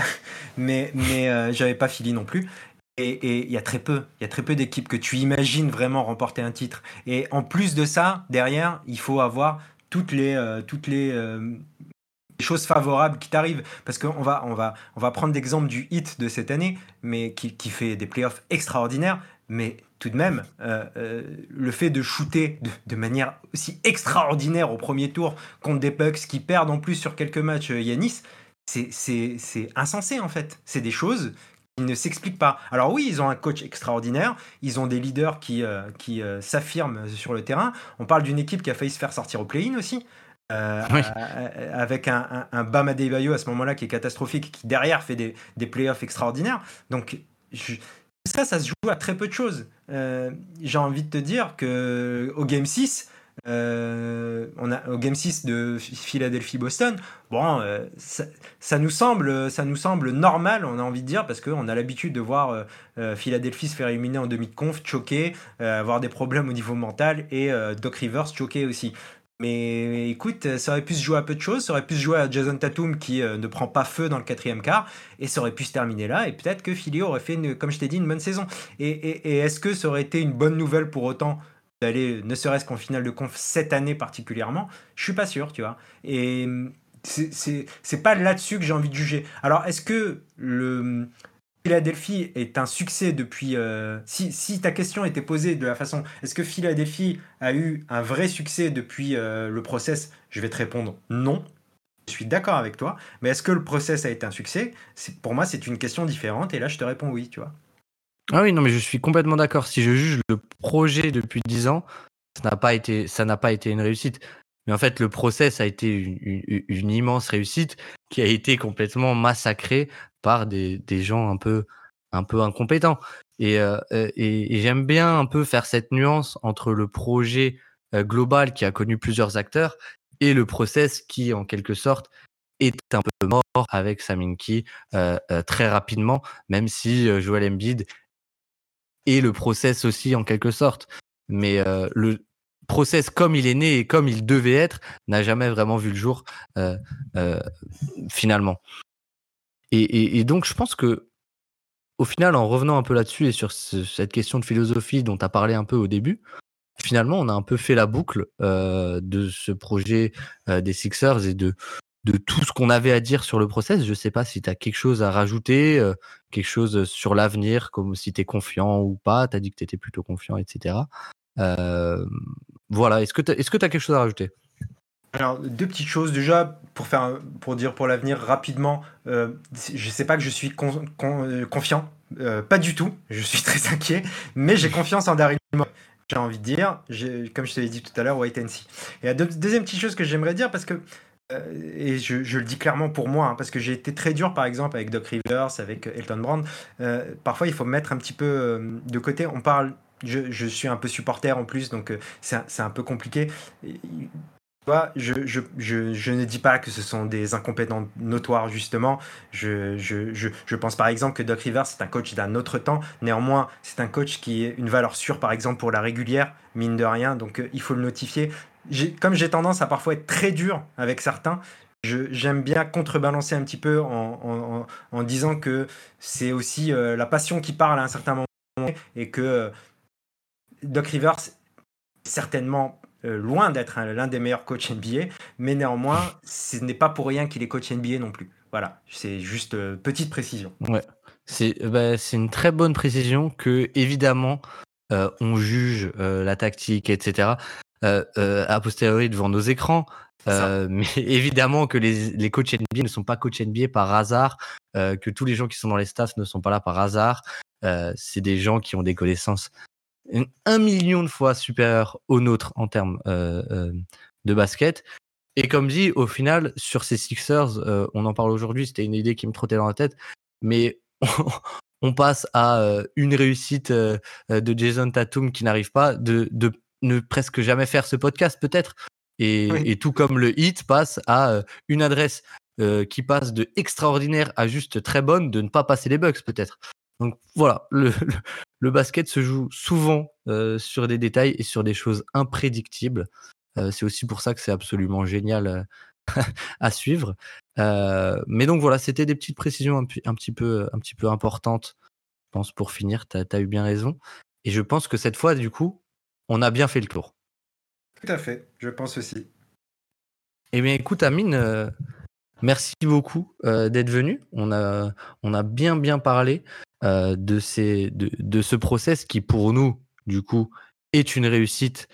Speaker 6: mais mais euh, j'avais pas Philly non plus. Et il y a très peu, il y a très peu d'équipes que tu imagines vraiment remporter un titre. Et en plus de ça, derrière, il faut avoir toutes les euh, toutes les euh, choses favorables qui t'arrivent. Parce qu'on va, on va, on va prendre l'exemple du hit de cette année, mais qui, qui fait des playoffs extraordinaires. Mais tout de même, euh, le fait de shooter de, de, manière aussi extraordinaire au premier tour contre des Bucks qui perdent en plus sur quelques matchs euh, Yanis, c'est insensé en fait. C'est des choses qui ne s'expliquent pas. Alors oui, ils ont un coach extraordinaire, ils ont des leaders qui, euh, qui euh, s'affirment sur le terrain. On parle d'une équipe qui a failli se faire sortir au play-in aussi. Euh, oui. avec un, un, un Bam Adebayo à ce moment-là qui est catastrophique, qui derrière fait des, des playoffs extraordinaires. Donc je, ça, ça se joue à très peu de choses. J'ai envie de te dire que au Game 6, euh, on a, au Game 6 de Philadelphie-Boston, bon, euh, ça, nous semble, ça nous semble normal, on a envie de dire, parce qu'on a l'habitude de voir euh, Philadelphie se faire éliminer en demi de conf, choquer, avoir des problèmes au niveau mental, et Doc Rivers choquer aussi. Mais écoute, ça aurait pu se jouer à peu de choses, ça aurait pu se jouer à Jason Tatum qui ne prend pas feu dans le quatrième quart, et ça aurait pu se terminer là, et peut-être que Philly aurait fait, une, comme je t'ai dit, une bonne saison. Et, et est-ce que ça aurait été une bonne nouvelle pour autant d'aller ne serait-ce qu'en finale de conf cette année particulièrement, je suis pas sûr, tu vois. Et c'est pas là-dessus que j'ai envie de juger. Alors, est-ce que le Philadelphie est un succès depuis. Euh, si, si, ta question était posée de la façon est-ce que Philadelphie a eu un vrai succès depuis euh, le process Je vais te répondre non. Je suis d'accord avec toi. Mais est-ce que le process a été un succès? Pour moi, c'est une question différente. Et là, je te réponds oui, tu vois.
Speaker 5: Ah oui, non, mais je suis complètement d'accord. Si je juge le projet depuis 10 ans, ça n'a pas été, ça n'a pas été une réussite. Mais en fait, le process a été une, une, immense réussite qui a été complètement massacrée par des, des gens un peu, un peu incompétents. Et, euh, et, et j'aime bien un peu faire cette nuance entre le projet euh, global qui a connu plusieurs acteurs et le process qui, en quelque sorte, est un peu mort avec Saminki euh, euh, très rapidement, même si euh, Joel Embiid est le process aussi en quelque sorte. Mais euh, le, process comme il est né et comme il devait être n'a jamais vraiment vu le jour euh, euh, finalement. Et, et, et, donc je pense que au final, en revenant un peu là-dessus et sur ce, cette question de philosophie dont tu as parlé un peu au début, finalement on a un peu fait la boucle euh, de ce projet euh, des Sixers et de, de tout ce qu'on avait à dire sur le process. Je sais pas si tu as quelque chose à rajouter, euh, quelque chose sur l'avenir, comme si tu es confiant ou pas, tu as dit que tu étais plutôt confiant, etc. Euh, voilà, est-ce que tu as quelque chose à rajouter?
Speaker 6: Alors, deux petites choses. Déjà, pour, faire, pour dire pour l'avenir rapidement, euh, je sais pas que je suis euh, confiant. Pas du tout. Je suis très inquiet. Mais j'ai confiance en Daryl J'ai envie de dire, comme je te l'ai dit tout à l'heure, wait and see. Et la deux, deuxième petite chose que j'aimerais dire, parce que, et je, le dis clairement pour moi, hein, parce que j'ai été très dur, par exemple, avec Doc Rivers, avec Elton Brand. Euh, parfois, il faut mettre un petit peu de côté. On parle je, suis un peu supporter en plus, donc euh, c'est un, peu compliqué. Je, je, ne dis pas que ce sont des incompétents notoires, justement. Je, pense par exemple que Doc Rivers, c'est un coach d'un autre temps. Néanmoins, c'est un coach qui est une valeur sûre, par exemple, pour la régulière, mine de rien. Donc, euh, il faut le notifier. Comme j'ai tendance à parfois être très dur avec certains, j'aime bien contrebalancer un petit peu en, en, disant que c'est aussi euh, la passion qui parle à un certain moment et que euh, Doc Rivers certainement euh, loin d'être l'un des meilleurs coachs NBA, mais néanmoins, ce n'est pas pour rien qu'il est coach NBA non plus. Voilà, c'est juste petite précision.
Speaker 5: Ouais, c'est bah, une très bonne précision que évidemment on juge la tactique, etc. a posteriori devant nos écrans. mais évidemment que les, les coachs NBA ne sont pas coachs NBA par hasard, que tous les gens qui sont dans les staffs ne sont pas là par hasard. c'est des gens qui ont des connaissances un million de fois supérieur au nôtre en termes euh, euh, de basket. Et comme dit, au final, sur ces Sixers, euh, on en parle aujourd'hui, c'était une idée qui me trottait dans la tête, mais on, on passe à euh, une réussite euh, de Jason Tatum qui n'arrive pas, de, de, ne presque jamais faire ce podcast peut-être. Et, oui. et, tout comme le hit passe à une adresse qui passe de extraordinaire à juste très bonne, de ne pas passer les bugs peut-être. Donc voilà, le, le, le, basket se joue souvent euh, sur des détails et sur des choses imprédictibles. Euh, c'est aussi pour ça que c'est absolument génial euh, à suivre. mais donc voilà, c'était des petites précisions un, un, petit peu, un petit peu importantes, je pense, pour finir. Tu as, as, eu bien raison. Et je pense que cette fois, du coup, on a bien fait le tour.
Speaker 6: Tout à fait, je pense aussi.
Speaker 5: Eh bien, écoute, Amine, merci beaucoup d'être venu. On a, on a bien, bien parlé. Euh, de, ces, de, de, ce process qui, pour nous, du coup, est une réussite.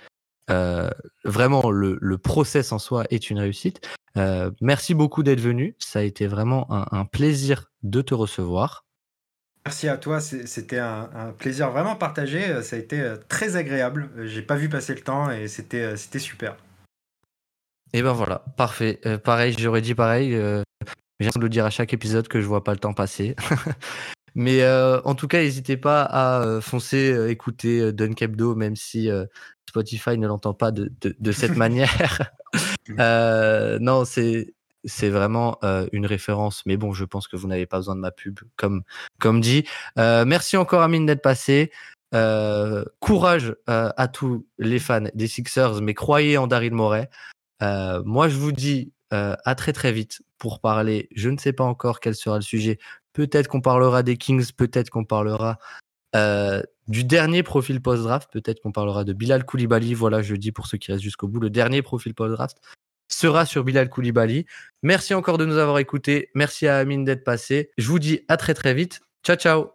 Speaker 5: Euh, vraiment, le, le, process en soi est une réussite. Euh, merci beaucoup d'être venu. Ça a été vraiment un, un, plaisir de te recevoir.
Speaker 6: Merci à toi. C'était un, un, plaisir vraiment partagé. Ça a été très agréable. J'ai pas vu passer le temps et c'était super.
Speaker 5: Et ben voilà, parfait. Euh, pareil, j'aurais dit pareil. Euh, J'ai de le dire à chaque épisode que je vois pas le temps passer. Mais euh, en tout cas, n'hésitez pas à euh, foncer euh, écouter Dunkebdo, même si Spotify ne l'entend pas de, de, de cette manière. non, c'est c'est vraiment une référence. Mais bon, je pense que vous n'avez pas besoin de ma pub, comme dit. merci encore Amine d'être passé. courage à tous les fans des Sixers, mais croyez en Daryl Morey. moi, je vous dis à très très vite pour parler. Je ne sais pas encore quel sera le sujet Peut-être qu'on parlera des Kings, peut-être qu'on parlera euh, du dernier profil post-draft. Peut-être qu'on parlera de Bilal Koulibaly. Voilà, je dis pour ceux qui restent jusqu'au bout, le dernier profil post-draft sera sur Bilal Koulibaly. Merci encore de nous avoir écoutés. Merci à Amine d'être passé. Je vous dis à très très vite. Ciao, ciao.